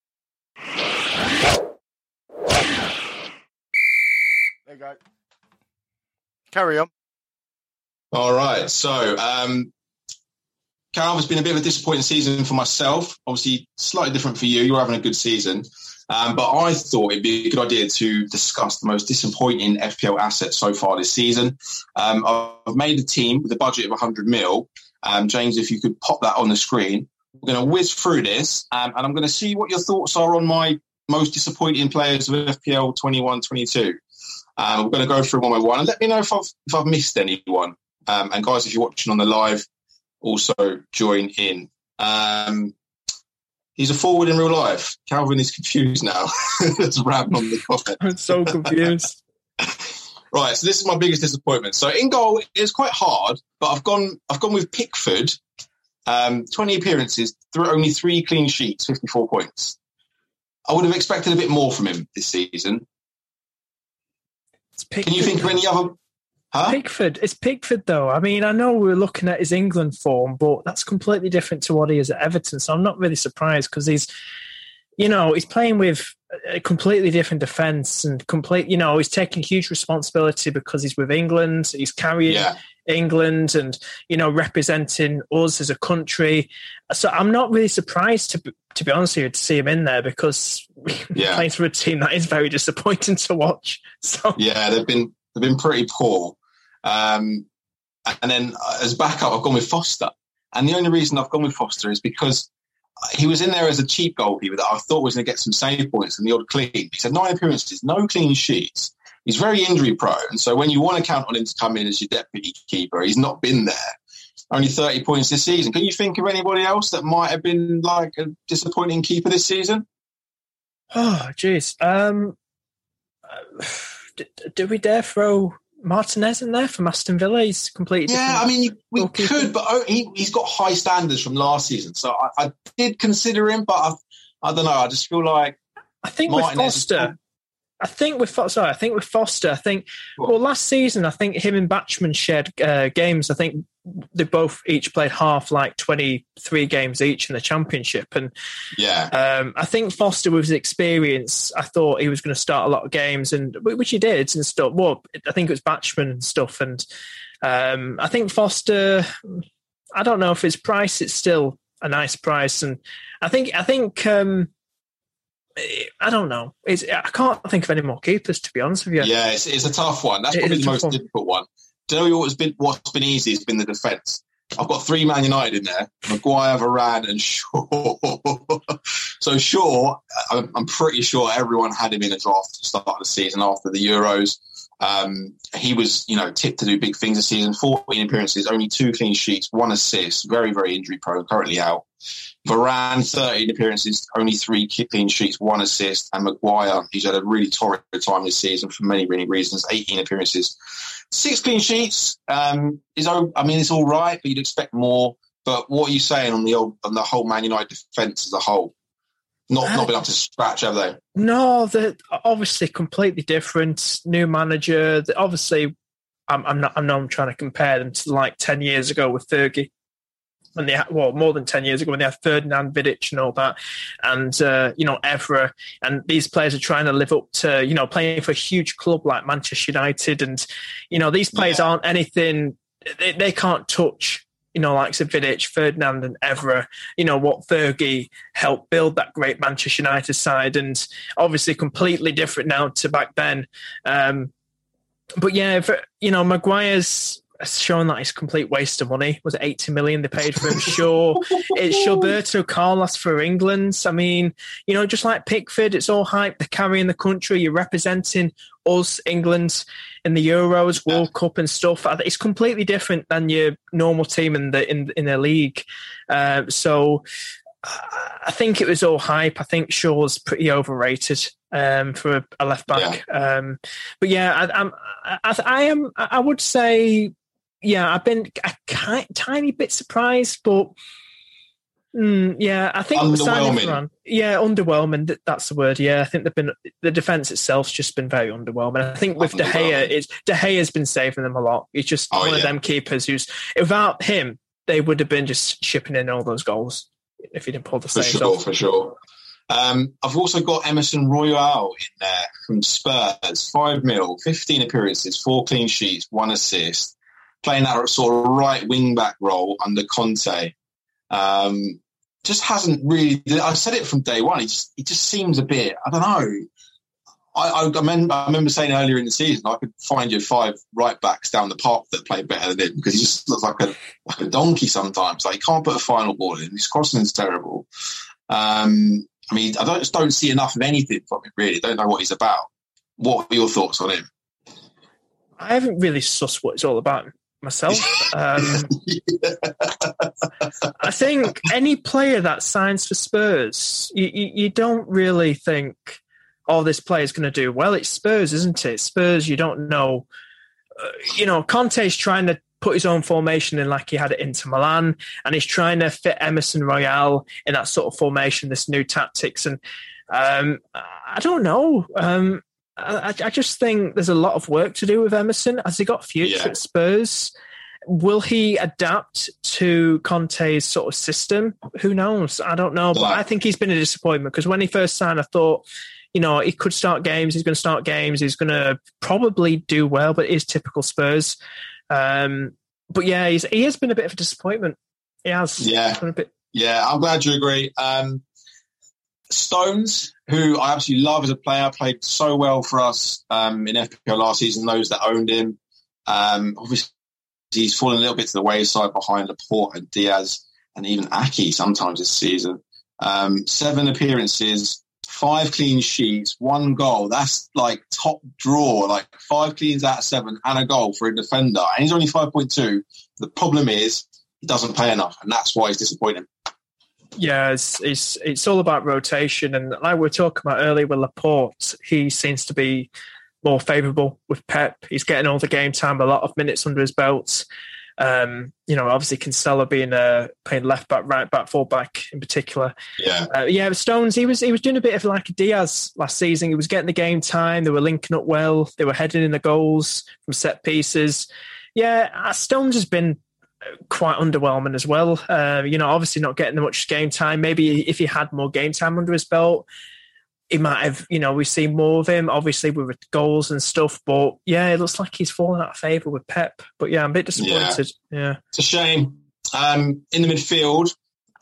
There you go. Carry on. All right. So, um, Carol, has been a bit of a disappointing season for myself. Obviously, slightly different for you. You're having a good season. Um, but I thought it'd be a good idea to discuss the most disappointing FPL assets so far this season. Um, I've made a team with a budget of 100 mil. Um, James, if you could pop that on the screen, we're going to whiz through this um, and I'm going to see what your thoughts are on my most disappointing players of FPL 21 22. Um, we're going to go through one by one and let me know if I've, if I've missed anyone. Um, and guys, if you're watching on the live, also join in. Um, he's a forward in real life. Calvin is confused now. It's rapping on the comment. I'm so confused. right, so this is my biggest disappointment. So in goal, it's quite hard, but I've gone. I've gone with Pickford. Um, 20 appearances, th- only three clean sheets, 54 points. I would have expected a bit more from him this season. Can you think of any other Huh? Pickford. It's Pickford, though. I mean, I know we're looking at his England form, but that's completely different to what he is at Everton. So I'm not really surprised because he's, you know, he's playing with a completely different defence and complete. You know, he's taking huge responsibility because he's with England. He's carrying yeah. England and you know representing us as a country. So I'm not really surprised to to be honest with you to see him in there because yeah. playing for a team that is very disappointing to watch. So yeah, they've been they've been pretty poor. Um, and then as backup, I've gone with Foster. And the only reason I've gone with Foster is because he was in there as a cheap goalkeeper that I thought was going to get some save points and the odd clean. He said nine appearances, no clean sheets. He's very injury prone. So when you want to count on him to come in as your deputy keeper, he's not been there. Only 30 points this season. Can you think of anybody else that might have been like a disappointing keeper this season? Oh, jeez. Um, do, do we dare throw Martinez in there from Aston Villa. He's completely yeah. I mean, we goalkeeper. could, but oh, he, has got high standards from last season, so I, I did consider him, but I, I, don't know. I just feel like I think Martinez with Foster, I think with sorry, I think with Foster, I think well last season I think him and Bachmann shared uh, games. I think they both each played half like twenty three games each in the championship, and yeah, um, I think Foster with his experience, I thought he was going to start a lot of games, and which he did and stuff. Well, I think it was Bachmann and stuff, and um, I think Foster. I don't know if his price it's still a nice price, and I think I think. Um, I don't know. It's, I can't think of any more keepers to be honest with you. Yeah, it's, it's a tough one. That's probably the most one. difficult one. Do you know what's been what's been easy has been the defence. I've got three Man United in there: Maguire, Varane, and Shaw. so Shaw, I'm, I'm, pretty sure everyone had him in a draft to start the season after the Euros. Um, he was, you know, tipped to do big things this season. 14 appearances, only two clean sheets, one assist. Very, very injury prone. Currently out. Varane, 13 appearances, only three clean sheets, one assist. And Maguire, he's had a really torrid time this season for many, many reasons. 18 appearances, six clean sheets. Um, is I mean, it's all right, but you'd expect more. But what are you saying on the old, on the whole Man United defence as a whole? Not not been up to scratch, have they? No, they're obviously completely different. New manager. Obviously, I'm, I'm not. I'm not trying to compare them to like ten years ago with Fergie when they had, well, more than 10 years ago when they had Ferdinand Vidic and all that, and, uh, you know, Evra. And these players are trying to live up to, you know, playing for a huge club like Manchester United. And, you know, these players yeah. aren't anything, they, they can't touch, you know, like Vidic, Ferdinand and Evra, you know, what Fergie helped build that great Manchester United side. And obviously completely different now to back then. Um, but yeah, if, you know, Maguire's showing that it's complete waste of money. Was it 80 million they paid for him? Sure. it's Gilberto Carlos for England. I mean, you know, just like Pickford, it's all hype. They're carrying the country. You're representing us, England, in the Euros, World Cup, and stuff. It's completely different than your normal team in the in in the league. Uh, so I think it was all hype. I think Shaw's pretty overrated um, for a, a, left back. Yeah. Um, but yeah, I, I'm, I, I, am. I would say, yeah, I've been a tiny bit surprised, but mm, yeah, I think underwhelming. Yeah, underwhelming. That's the word. Yeah, I think they've been the defense itself's just been very underwhelming. I think with De Gea, it's De Gea's been saving them a lot. He's just oh, one yeah. of them keepers who's without him, they would have been just shipping in all those goals if he didn't pull the for sure, off. for sure. Um, I've also got Emerson Royal in there from Spurs, five mil, fifteen appearances, four clean sheets, one assist, playing that sort of right wing back role under Conte. Um, just hasn't really. I said it from day one. He just, he just seems a bit. I don't know. I, I, remember, I remember saying earlier in the season I could find you five right backs down the park that play better than him because he just looks like a like a donkey sometimes. Like he can't put a final ball in. His crossing is terrible. Um, I mean, I don't, just don't see enough of anything from him. Really, don't know what he's about. What are your thoughts on him? I haven't really sussed what it's all about myself. Um, I think any player that signs for Spurs, you, you, you don't really think oh, this player's going to do well. It's Spurs, isn't it? Spurs, you don't know. Uh, you know, Conte's trying to put his own formation in like he had it Inter Milan, and he's trying to fit Emerson Royal in that sort of formation, this new tactics. And um, I don't know. Um, I, I, just think there's a lot of work to do with Emerson. Has he got future yeah. at Spurs? Will he adapt to Conte's sort of system? Who knows? I don't know. But I think he's been a disappointment because when he first signed, I thought you know, he could start games. He's going to start games. He's going to probably do well, but it is typical Spurs. Um, but yeah, he's, he has been a bit of a disappointment. He has. Yeah. Bit... Yeah, I'm glad you agree. Um, Stones, who I absolutely love as a player, played so well for us um, in FPL last season. Those that owned him, um, obviously, he's fallen a little bit to the wayside behind Laporte and Dias, and even Aké sometimes this season. Um, seven appearances, five clean sheets, one goal. That's like top draw, like five cleans out of seven and a goal for a defender. And he's only 5.2. The problem is he doesn't play enough, and that's why he's disappointing. Yeah, it's, it's, it's all about rotation. And like we were talking about earlier with Laporte, he seems to be more favourable with Pep. He's getting all the game time, a lot of minutes under his belt. Um, you know, obviously Cancelo being uh, playing left back, right back, full back in particular. Yeah, uh, yeah. Stones, he was he was doing a bit of like a Dias last season. He was getting the game time. They were linking up well. They were heading in the goals from set pieces. Yeah, uh, Stones has been quite underwhelming as well. Uh, you know, obviously not getting much game time. Maybe if he had more game time under his belt, he might have, you know, we've seen more of him, obviously with goals and stuff. But yeah, it looks like he's fallen out of favour with Pep. But yeah, I'm a bit disappointed. Yeah, yeah. it's a shame. Um, in the midfield,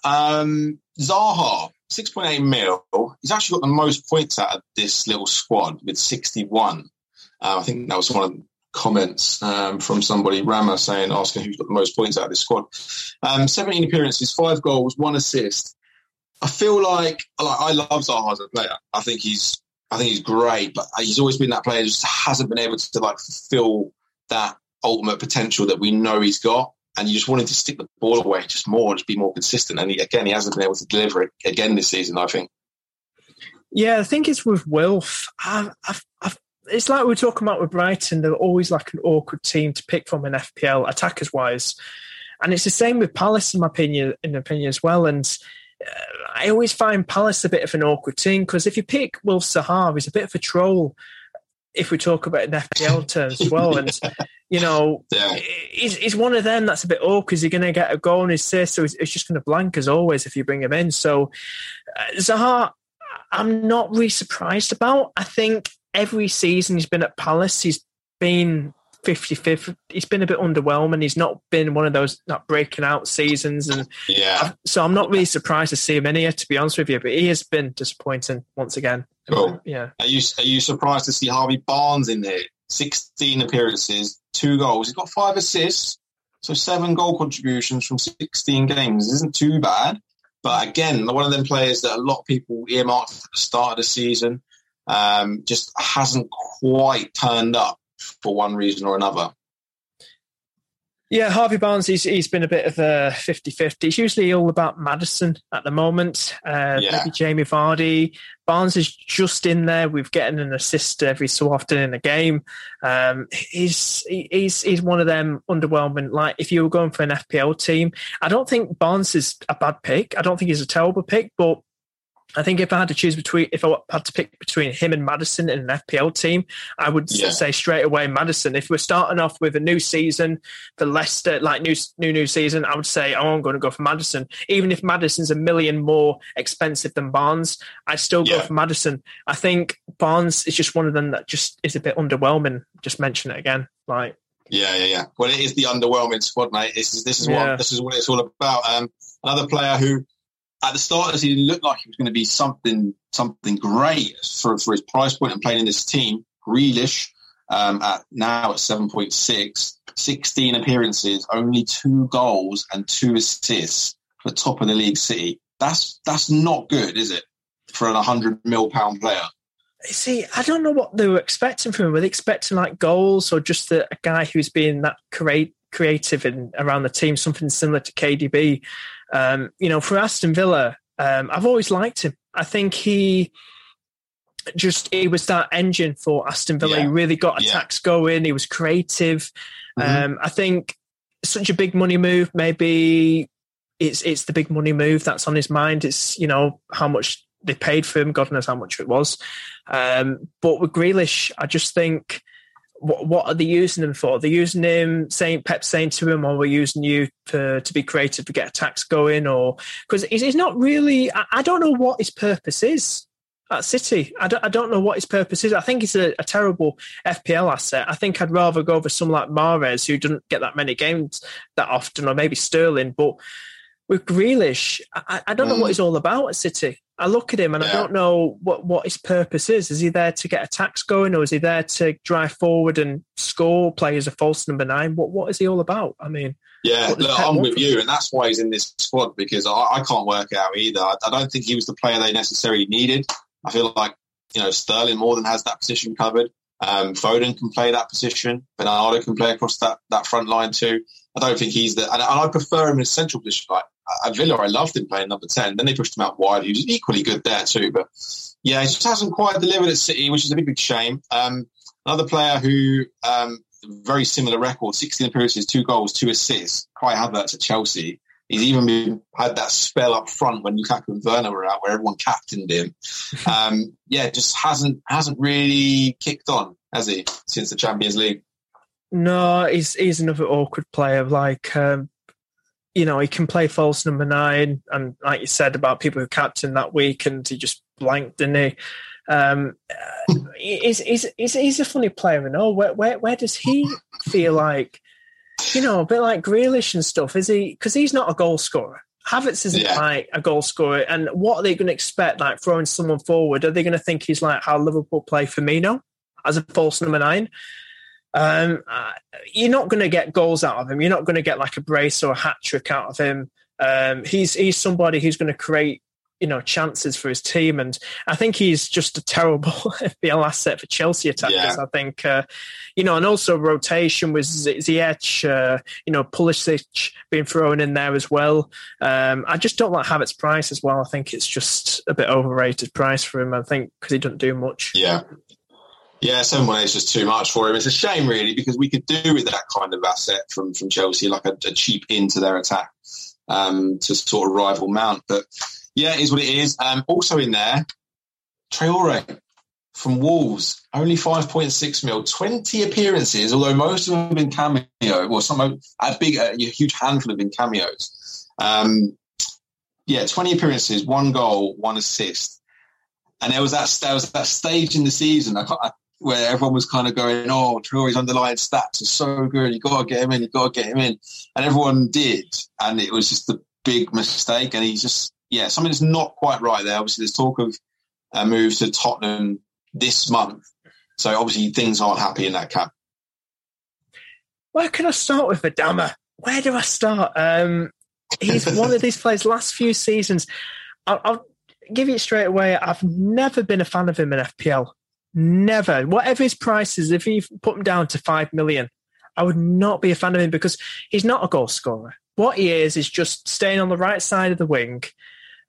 um, Zaha, six point eight mil. He's actually got the most points out of this little squad with sixty one. Uh, I think that was one of comments um, from somebody, Rama, saying asking who's got the most points out of this squad. Um, Seventeen appearances, five goals, one assist. I feel like, like I love Zaha as a player. I think he's I think he's great, but he's always been that player who just hasn't been able to like fulfill that ultimate potential that we know he's got. And you just wanted to stick the ball away just more, just be more consistent. And he, again, he hasn't been able to deliver it again this season. I think. Yeah, I think it's with Wilf. I've, I've, I've, it's like we are talking about with Brighton. They're always like an awkward team to pick from in FPL attackers wise, and it's the same with Palace in my opinion. In opinion as well, and I always find Palace a bit of an awkward team because if you pick Wilf Zaha, he's a bit of a troll. If we talk about in FPL terms as well, and you know, yeah. he's, he's one of them that's a bit awkward. Is he going to get a goal his assist, so he's, he's just going to blank as always if you bring him in. So uh, Zaha, I'm not really surprised about. I think every season he's been at Palace, he's been 55th. He's been a bit underwhelming. He's not been one of those not breaking out seasons, and yeah. So I'm not really surprised to see him in here, to be honest with you. But he has been disappointing once again. Cool. Yeah. Are you are you surprised to see Harvey Barnes in there? 16 appearances, two goals. He's got five assists, so seven goal contributions from 16 games. Isn't too bad. But again, one of them players that a lot of people earmarked at the start of the season um, just hasn't quite turned up for one reason or another. Yeah, Harvey Barnes, he's, he's been a bit of a 50 50. It's usually all about Maddison at the moment, uh, yeah. maybe Jamie Vardy. Barnes is just in there with getting an assist every so often in a game. Um, he's, he's, he's one of them underwhelming. Like, if you were going for an FPL team, I don't think Barnes is a bad pick. I don't think he's a terrible pick, but I think if I had to choose between, if I had to pick between him and Maddison in an FPL team, I would yeah. say straight away Maddison. If we're starting off with a new season for Leicester, like new new new season, I would say oh, I'm going to go for Maddison. Even if Maddison's a million more expensive than Barnes, I'd still go yeah. for Madison. I think Barnes is just one of them that just is a bit underwhelming. Just mention it again, like. Yeah, yeah, yeah. Well, it is the underwhelming squad, mate. This is this is yeah. what this is what it's all about. Um, another player who at the start of the season looked like he was going to be something something great for, for his price point and playing in this team. Grealish um, at now at 7.6, 16 appearances, only two goals and two assists for top of the league City. That's that's not good, is it, for an 100 mil pound player? See, I don't know what they were expecting from him. Were they expecting like goals or just a, a guy who's being that great creative in around the team, something similar to KDB? Um, you know, for Aston Villa, um, I've always liked him. I think he just he was that engine for Aston Villa. Yeah. He really got attacks yeah. going. He was creative. Mm-hmm. Um, I think such a big money move. Maybe it's it's the big money move that's on his mind. It's you know how much they paid for him. God knows how much it was. Um, but with Grealish, I just think what, what are they using him for? They're using him saying Pep saying to him, "Or oh, we're using you to to be creative to get attacks going," or because he's, he's, not really. I, I, don't know what his purpose is at City. I don't, I don't know what his purpose is. I think he's a, a, terrible FPL asset. I think I'd rather go over someone like Mahrez, who doesn't get that many games that often, or maybe Sterling, but with Grealish, I, I don't know what mm. he's all about at City. I look at him and yeah. I don't know what, what his purpose is. Is he there to get attacks going, or is he there to drive forward and score, play as a false number nine? What what is he all about? I mean, yeah, look, I'm with you, and that's why he's in this squad because I, I can't work out either. I, I, don't think he was the player they necessarily needed. I feel like you know Sterling more than has that position covered. Um, Foden can play that position. Bernardo can play across that that front line too. I don't think he's the, and, and I prefer him in a central position. Like at Villa, I loved him playing number 10. Then they pushed him out wide. He was equally good there too. But yeah, he just hasn't quite delivered at City, which is a big, big shame. Um, another player who, um, very similar record, 16 appearances, two goals, two assists. Kai Havertz at Chelsea. He's even been, had that spell up front when Lukaku and Werner were out, where everyone captained him. Um, yeah, just hasn't hasn't really kicked on, has he, since the Champions League? No, he's he's another awkward player. Like um, you know, he can play false number nine, and like you said about people who captain that week, and he just blanked, didn't he? Um, he's, he's, he's, he's a funny player, and oh, where, where where does he feel like, you know, a bit like Grealish and stuff? Is he because he's not a goal scorer? Havertz isn't yeah. like a goal scorer, and what are they going to expect? Like throwing someone forward, are they going to think he's like how Liverpool play Firmino as a false number nine? Um, uh, you're not going to get goals out of him. You're not going to get like a brace or a hat trick out of him. Um, he's he's somebody who's going to create you know chances for his team, and I think he's just a terrible FPL asset for Chelsea attackers. Yeah. I think uh, you know, and also rotation with Ziyech, uh, you know, Pulisic being thrown in there as well. Um, I just don't like Havertz's price as well. I think it's just a bit overrated price for him. I think because he doesn't do much. Yeah. Yeah, seven one eight is just too much for him. It's a shame, really, because we could do with that kind of asset from from Chelsea, like a, a cheap into their attack um, to sort of rival Mount. But yeah, it is what it is. Um, also in there, Traore from Wolves, only five point six mil, twenty appearances, although most of them have been cameo, or some a big, a huge handful have been cameos. Um, yeah, twenty appearances, one goal, one assist. And there was that there was that stage in the season. I, I where everyone was kind of going, "Oh, Traore's underlying stats are so good. You got to get him in. You got to get him in," and everyone did, and it was just a big mistake. And he's just, yeah, something that's not quite right there. Obviously, there's talk of a move to Tottenham this month. So obviously things aren't happy in that camp. Where can I start with Adama? Where do I start? Um, he's one of these players. Last few seasons, I'll, I'll give you it straight away. I've never been a fan of him in FPL. Never. Whatever his price is, if you put him down to five million, I would not be a fan of him because he's not a goal scorer. What he is is just staying on the right side of the wing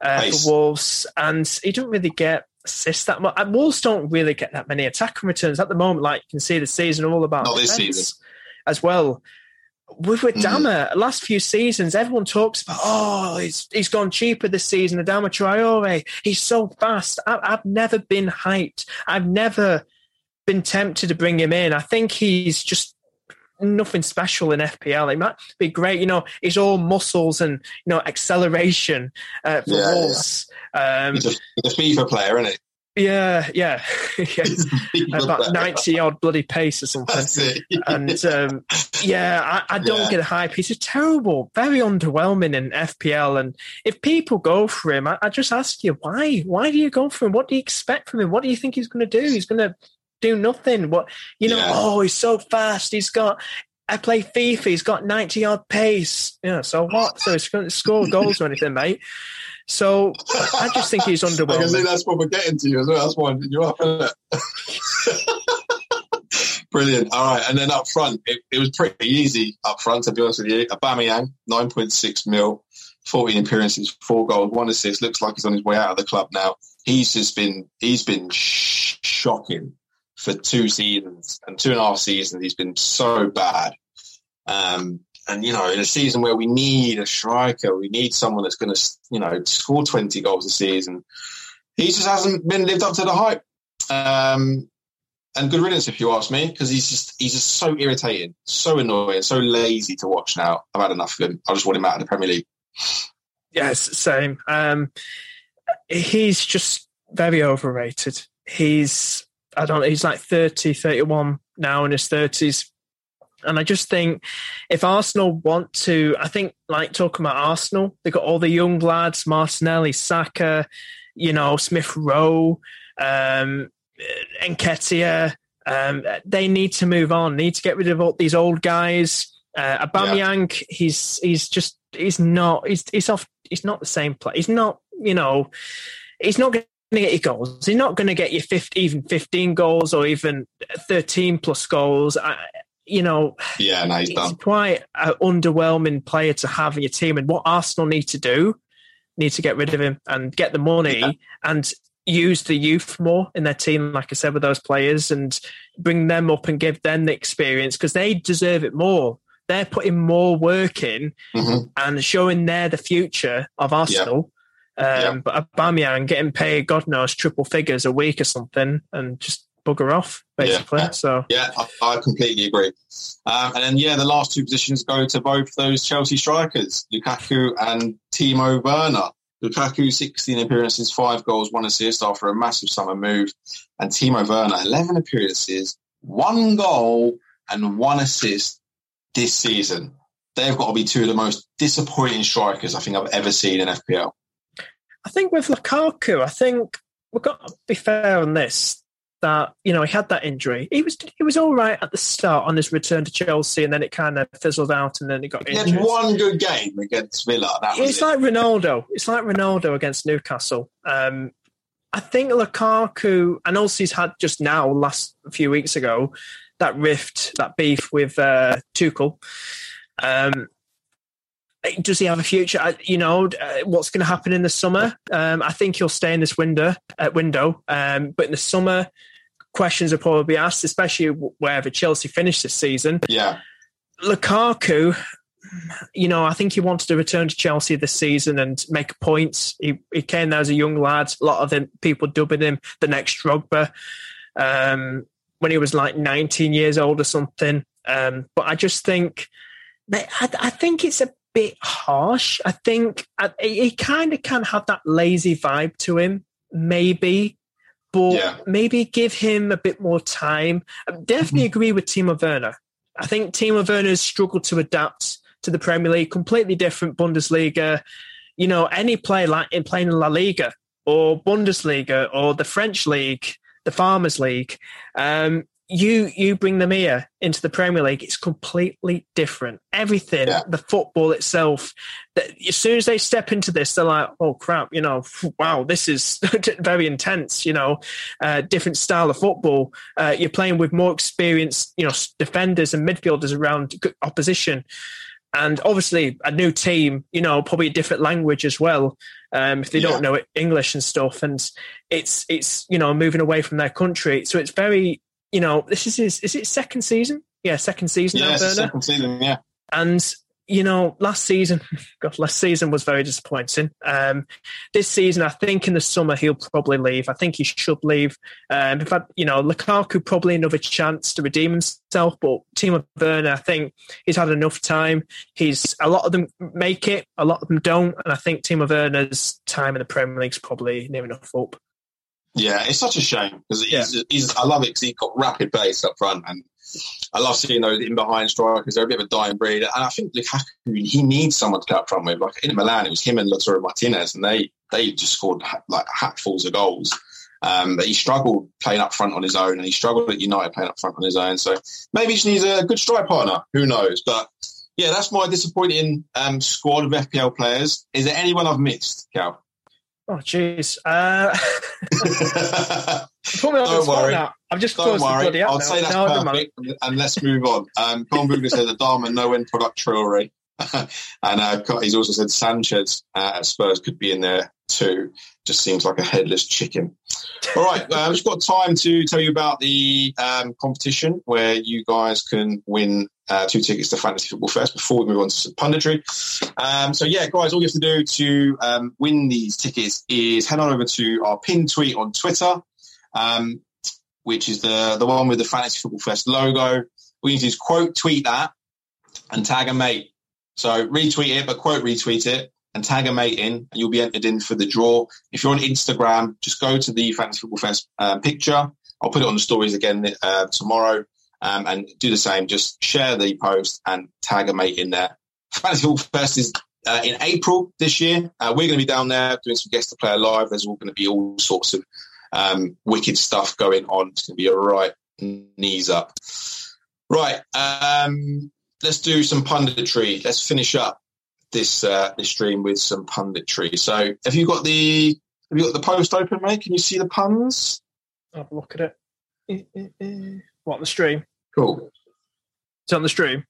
uh, nice. for Wolves, and he don't really get assists that much. Wolves don't really get that many attacking returns at the moment. Like you can see, the season all about not this season as well. With with Dama, mm. last few seasons, everyone talks about, oh, he's he's gone cheaper this season. Adama Traore, he's so fast. I, I've never been hyped. I've never been tempted to bring him in. I think he's just nothing special in FPL. It might be great, you know. He's all muscles and you know acceleration uh, for yeah. Yeah. Um, he's, a, he's a FIFA player, isn't it? Yeah, yeah, yeah. about ninety odd bloody pace or something. And um, yeah, I, I don't yeah. get a hype. He's a terrible, very underwhelming in FPL. And if people go for him, I, I, just ask you why? Why do you go for him? What do you expect from him? What do you think he's going to do? He's going to do nothing. What you know? Yeah. Oh, he's so fast. He's got. I play FIFA. He's got ninety odd pace. Yeah. So what? So he's going to score goals or anything, mate? So I just think he's underwhelming. I can see that's what we're getting to you as well. That's why you up, isn't it? Brilliant. All right, and then up front, it, it, was pretty easy up front. To be honest with you, Aubameyang, nine point six mil, fourteen appearances, four goals, one assist. Looks like he's on his way out of the club now. He's just been he's been sh- shocking for two seasons and two and a half seasons. He's been so bad. Um, and you know, in a season where we need a striker, we need someone that's going to, you know, score twenty goals a season. He just hasn't been lived up to the hype. Um, and good riddance, if you ask me, because he's just he's just so irritating, so annoying, so lazy to watch. Now I've had enough of him. I just want him out of the Premier League. Yes, same. Um, he's just very overrated. He's I don't know. He's like 30, 31 now in his thirties and I just think if Arsenal want to, I think like talking about Arsenal, they've got all the young lads, Martinelli, Saka, you know, Smith Rowe, um, Nketiah. Um, they need to move on. Need to get rid of all these old guys. Uh, Aubameyang, yeah. he's he's just he's not he's he's off. He's not the same player. He's not you know he's not going to get you goals. He's not going to get you 50, even 15 goals or even 13 plus goals. I, you know, yeah, no, he's, he's quite an underwhelming player to have in your team. And what Arsenal need to do, need to get rid of him and get the money yeah. and use the youth more in their team, like I said, with those players and bring them up and give them the experience because they deserve it more. They're putting more work in mm-hmm. and showing they're the future of Arsenal. Yeah. Um, yeah. But Aubameyang getting paid, God knows, triple figures a week or something, and just bugger off, basically. Yeah. So yeah, I, I completely agree. Um, and then yeah, the last two positions go to both those Chelsea strikers, Lukaku and Timo Werner. Lukaku, 16 appearances, five goals, one assist after a massive summer move. And Timo Werner, 11 appearances, one goal and one assist this season. They've got to be two of the most disappointing strikers I think I've ever seen in FPL. I think with Lukaku, I think we've got to be fair on this that you know he had that injury. He was he was all right at the start on his return to Chelsea, and then it kind of fizzled out, and then he got he injured. had one good game against Villa. it's it. like Ronaldo. It's like Ronaldo against Newcastle. Um, I think Lukaku, and also he's had just now, last few weeks ago, that rift, that beef with uh, Tuchel. Um, does he have a future? You know, uh, what's going to happen in the summer? Um, I think he'll stay in this window. Uh, window, um, but in the summer, questions will probably be asked, especially wherever Chelsea finish this season. Yeah. Lukaku, you know, I think he wanted to return to Chelsea this season and make points. He, he came there as a young lad. A lot of people dubbing him the next Drogba um, when he was like 19 years old or something. Um, but I just think, I, I think it's a bit harsh. I think he kind of can have that lazy vibe to him, maybe but yeah. maybe give him a bit more time. I definitely mm-hmm. agree with Timo Werner. I think Timo Werner has struggled to adapt to the Premier League, completely different Bundesliga. You know, any player like in playing in La Liga or Bundesliga or the French league, the Farmers League. Um, you you bring them here into the Premier League, it's completely different. Everything, yeah. the football itself. That as soon as they step into this, they're like, "Oh crap!" You know, wow, this is very intense. You know, uh, different style of football. Uh, you're playing with more experienced, you know, defenders and midfielders around opposition, and obviously a new team. You know, probably a different language as well. Um, if they yeah. don't know English and stuff, and it's it's you know moving away from their country, so it's very you know, this is his, is it second season? Yeah, second season. Yeah, second season. Yeah, and you know, last season, God, last season was very disappointing. Um, this season, I think in the summer he'll probably leave. I think he should leave. Um, in fact, you know, Lukaku probably another chance to redeem himself, but Timo Werner, I think he's had enough time. He's a lot of them make it, a lot of them don't, and I think Timo Werner's time in the Premier League's probably near enough up. Yeah, it's such a shame because he's, yeah. he's, I love it because he's got rapid pace up front, and I love seeing those in behind strikers. They're a bit of a dying breed, and I think Lukaku he needs someone to go up front with. Like in Milan, it was him and Lautaro Martinez, and they they just scored like hatfuls of goals. Um, but he struggled playing up front on his own, and he struggled at United playing up front on his own. So maybe he just needs a good strike partner. Who knows? But yeah, that's my disappointing um, squad of FPL players. Is there anyone I've missed, Cal? Oh, jeez. Uh, Don't worry. I've just Don't worry. I'll say that's no, perfect, and let's move on. Um, Bugler said the Dharma no end product Traore. and uh, he's also said Sanchez uh, at Spurs could be in there too. Just seems like a headless chicken. All right, uh, we've got time to tell you about the um, competition where you guys can win uh, two tickets to Fantasy Football Fest before we move on to punditry. Um, so yeah, guys, all you have to do to um, win these tickets is head on over to our pin tweet on Twitter, um, which is the the one with the Fantasy Football Fest logo. We need to quote tweet that and tag a mate. So retweet it, but quote retweet it and tag a mate in, and you'll be entered in for the draw. If you're on Instagram, just go to the Fantasy Football Fest uh, picture. I'll put it on the stories again uh, tomorrow um, and do the same. Just share the post and tag a mate in there. Fantasy Football Fest is uh, in April this year. Uh, we're going to be down there doing some guest to play live. There's all going to be all sorts of um, wicked stuff going on. It's going to be a right knees up. Right. Um, let's do some punditry. Let's finish up this uh, this stream with some punditry. So, have you got the have you got the post open, mate? Can you see the puns? Have a look at it. What the stream? Cool. It's on the stream.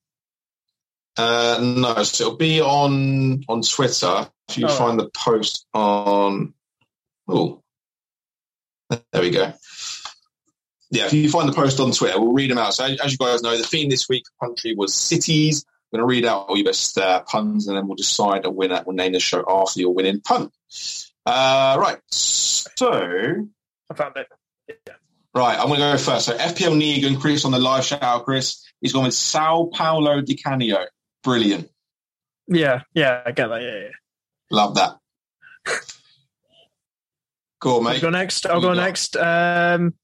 Uh, no, so it'll be on on Twitter. If you oh. find the post on, oh, there we go. Yeah, if you find the post on Twitter, we'll read them out. So as you guys know, the theme this week country was cities. I'm going to read out all your best uh, puns, and then we'll decide a winner. We'll name the show after your winning pun. Uh, right. So I found it. Yeah. Right, I'm going to go first. So FPL Negan, Chris on the live shout Chris. He's gone with Sao Paulo Di Canio. Brilliant. Yeah, yeah, I get that. Yeah, yeah. Love that. cool, mate. I'll go next. I'll go next. Um,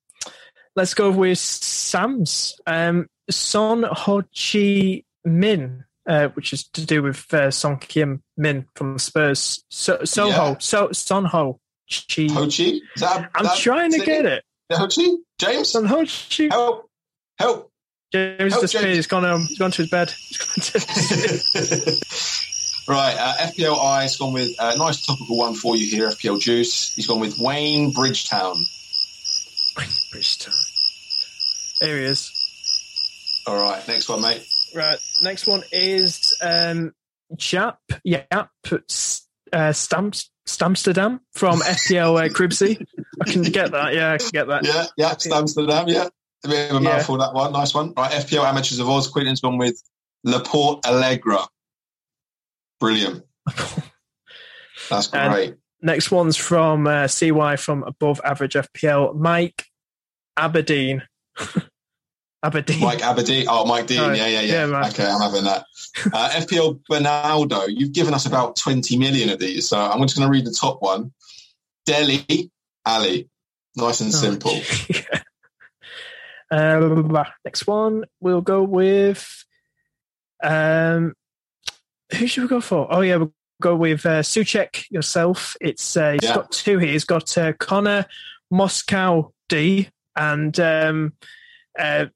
let's go with Sam's. Um, Son Ho Chi Min, uh, which is to do with uh, Son Kim Min from Spurs. So, Soho. Yeah. So, Son Ho Chi. Ho Chi? That, I'm that, trying to get it. Ho Chi James? Son Hochi. Help. Help. James Help, disappeared. He's gone, um, he's gone to his bed. right, uh, FPL I's gone with a uh, nice topical one for you here, FPL Juice. He's gone with Wayne Bridgetown. Wayne Bridgetown. There he is. All right, next one, mate. Right, next one is um, Jap, Yap, uh, Stamps, Stamsterdam from FPL uh, Cribsy. I can get that. Yeah, I can get that. Yeah, yeah, Stamsterdam. Yeah, a bit of a yeah. mouthful that one. Nice one. Right, FPL Amateurs of Oz. Quinton's gone with Laporte Allegra. Brilliant. That's great. And next one's from uh, CY from Above Average FPL. Mike Aberdeen. Aberdeen. Mike Aberdeen. Oh, Mike Dean. Oh, yeah, yeah, yeah. yeah okay, I'm having that. Uh, FPL Bernaldo. You've given us about 20 million of these, so I'm just going to read the top one. Delhi Ali. Nice and oh, simple. yeah. uh, next one, we'll go with. Um, who should we go for? Oh, yeah, we'll go with uh, Suchek yourself. It's uh, he's yeah. got two here. He's got uh, Connor Moscow D and um, uh,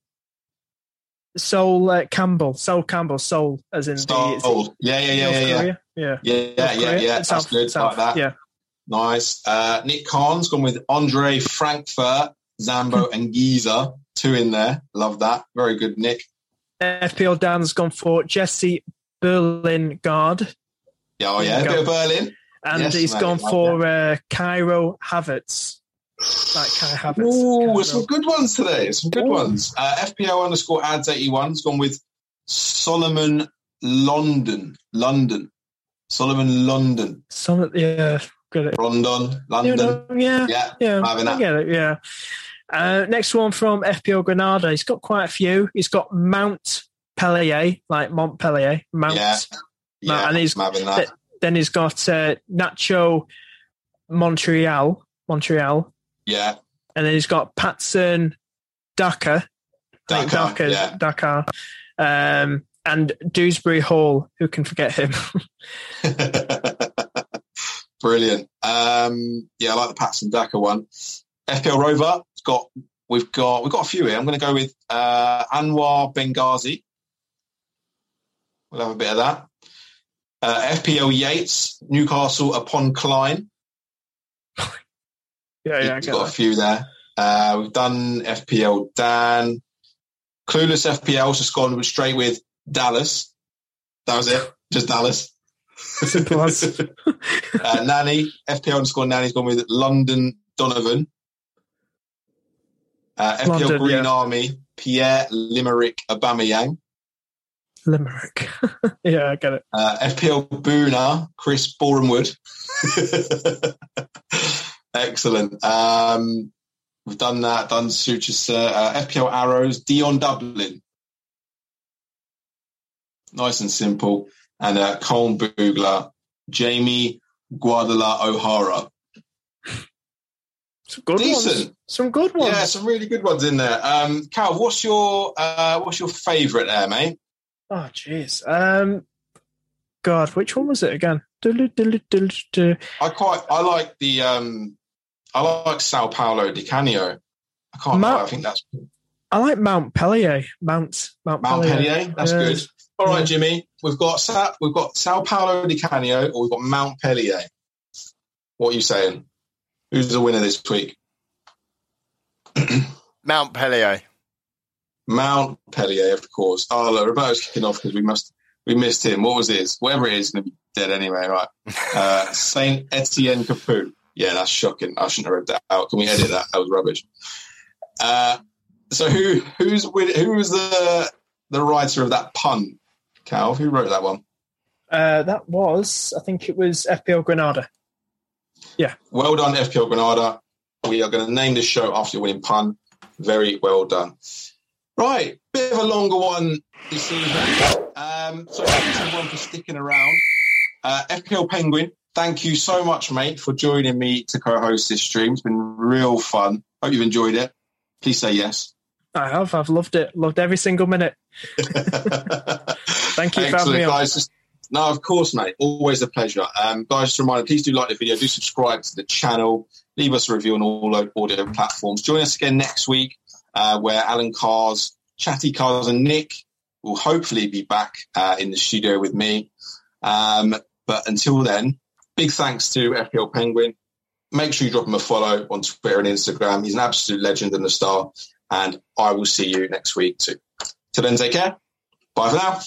Sol uh, Campbell. Sol Campbell. Sol as in Sol. the yeah yeah yeah yeah, yeah yeah yeah yeah yeah yeah. That's South, good. South, like that. Yeah. Nice. Uh, Nick Kahn's gone with Andre Frankfurt, Zambo, and Giza. Two in there. Love that. Very good, Nick. FPL Dan's gone for Jesse Berlin Guard. Yeah, oh yeah, a bit of Berlin. And yes, he's mate, gone for uh, Kairo Havertz. Like Kai Havertz. Ooh, some good ones today. Some good Ooh. ones. Uh, FPL underscore ads 81 has gone with Solomon London. London. Solomon London. Solomon, yeah. Good. London. London. Yeah. Yeah. Yeah. Having I get it. Yeah. Uh, next one from FPL Granada. He's got quite a few. He's got Mount Pellier, like Montpellier. Mount. Yeah. Yeah and he's th- then he's got uh, Nacho Montreal. Montreal. Yeah. And then he's got Patson Daka. Dakar. Dakar. Yeah. Dakar. Um, and Dewsbury Hall. Who can forget him? Brilliant. Um, yeah, I like the Patson Daka one. FPL Rover got we've got we've got a few here. I'm going to go with uh, Anwar Benghazi. We'll have a bit of that. Uh, FPL Yates, Newcastle upon Klein. Yeah, yeah, We've got that. a few there. Uh, we've done FPL Dan. Clueless FPL just gone straight with Dallas. That was it. Just Dallas. Simple uh, Nanny, FPL underscore Nanny's gone with London Donovan. Uh, FPL London, Green yeah. Army, Pierre Limerick Aubameyang. Limerick. yeah, I get it. Uh, FPL Boona, Chris Borenwood. Excellent. Um, we've done that, done Sutures, uh, FPL Arrows, Dion Dublin. Nice and simple. And uh, Colm Boogler, Jamie Guadala O'Hara. Some good Decent. ones. Some good ones. Yeah, some really good ones in there. Um, Cal, what's your uh, what's your favourite there, mate? Oh, jeez. Um, God, which one was it again? I quite I like the um I like Sao Paulo Di Canio. I can't. Mount, I think that's. I like Mount Pelier. Mount Mount, Mount Pellier. That's good. All right, Jimmy. We've got Sa- we've got Sao Paulo Di Canio, or we've got Mount Pelier. What are you saying? Who's the winner this week? Mount Pellier. Mount Pellier, of course. Oh, look, Roberto's kicking off because we must we missed him. What was his? Whatever it is, going to be dead anyway, right? Uh, Saint Etienne Capoue. Yeah, that's shocking. I shouldn't have read that out. Can we edit that? That was rubbish. Uh, so who who's who was the the writer of that pun? Cal, who wrote that one? Uh, that was, I think it was FPL Granada. Yeah. Well done, FPL Granada. We are going to name this show after your winning pun. Very well done. Right, bit of a longer one this evening. Um, so thanks everyone for sticking around. Uh, FPL Penguin thank you so much, mate, for joining me to co-host this stream. It's been real fun. Hope you've enjoyed it. Please say yes. I have. I've loved it. Loved every single minute. Thank you Excellent, for having me guys. Just, no, of course, mate. Always a pleasure. Um, guys, just a reminder, please do like the video, do subscribe to the channel, leave us a review on all audio platforms. Join us again next week, uh, where Alan Cars, Chatty Cars, and Nick will hopefully be back uh, in the studio with me. Um, but until then, big thanks to FPL Penguin. Make sure you drop him a follow on Twitter and Instagram. He's an absolute legend and a star. And I will see you next week too. Till then, take care. Bye for now.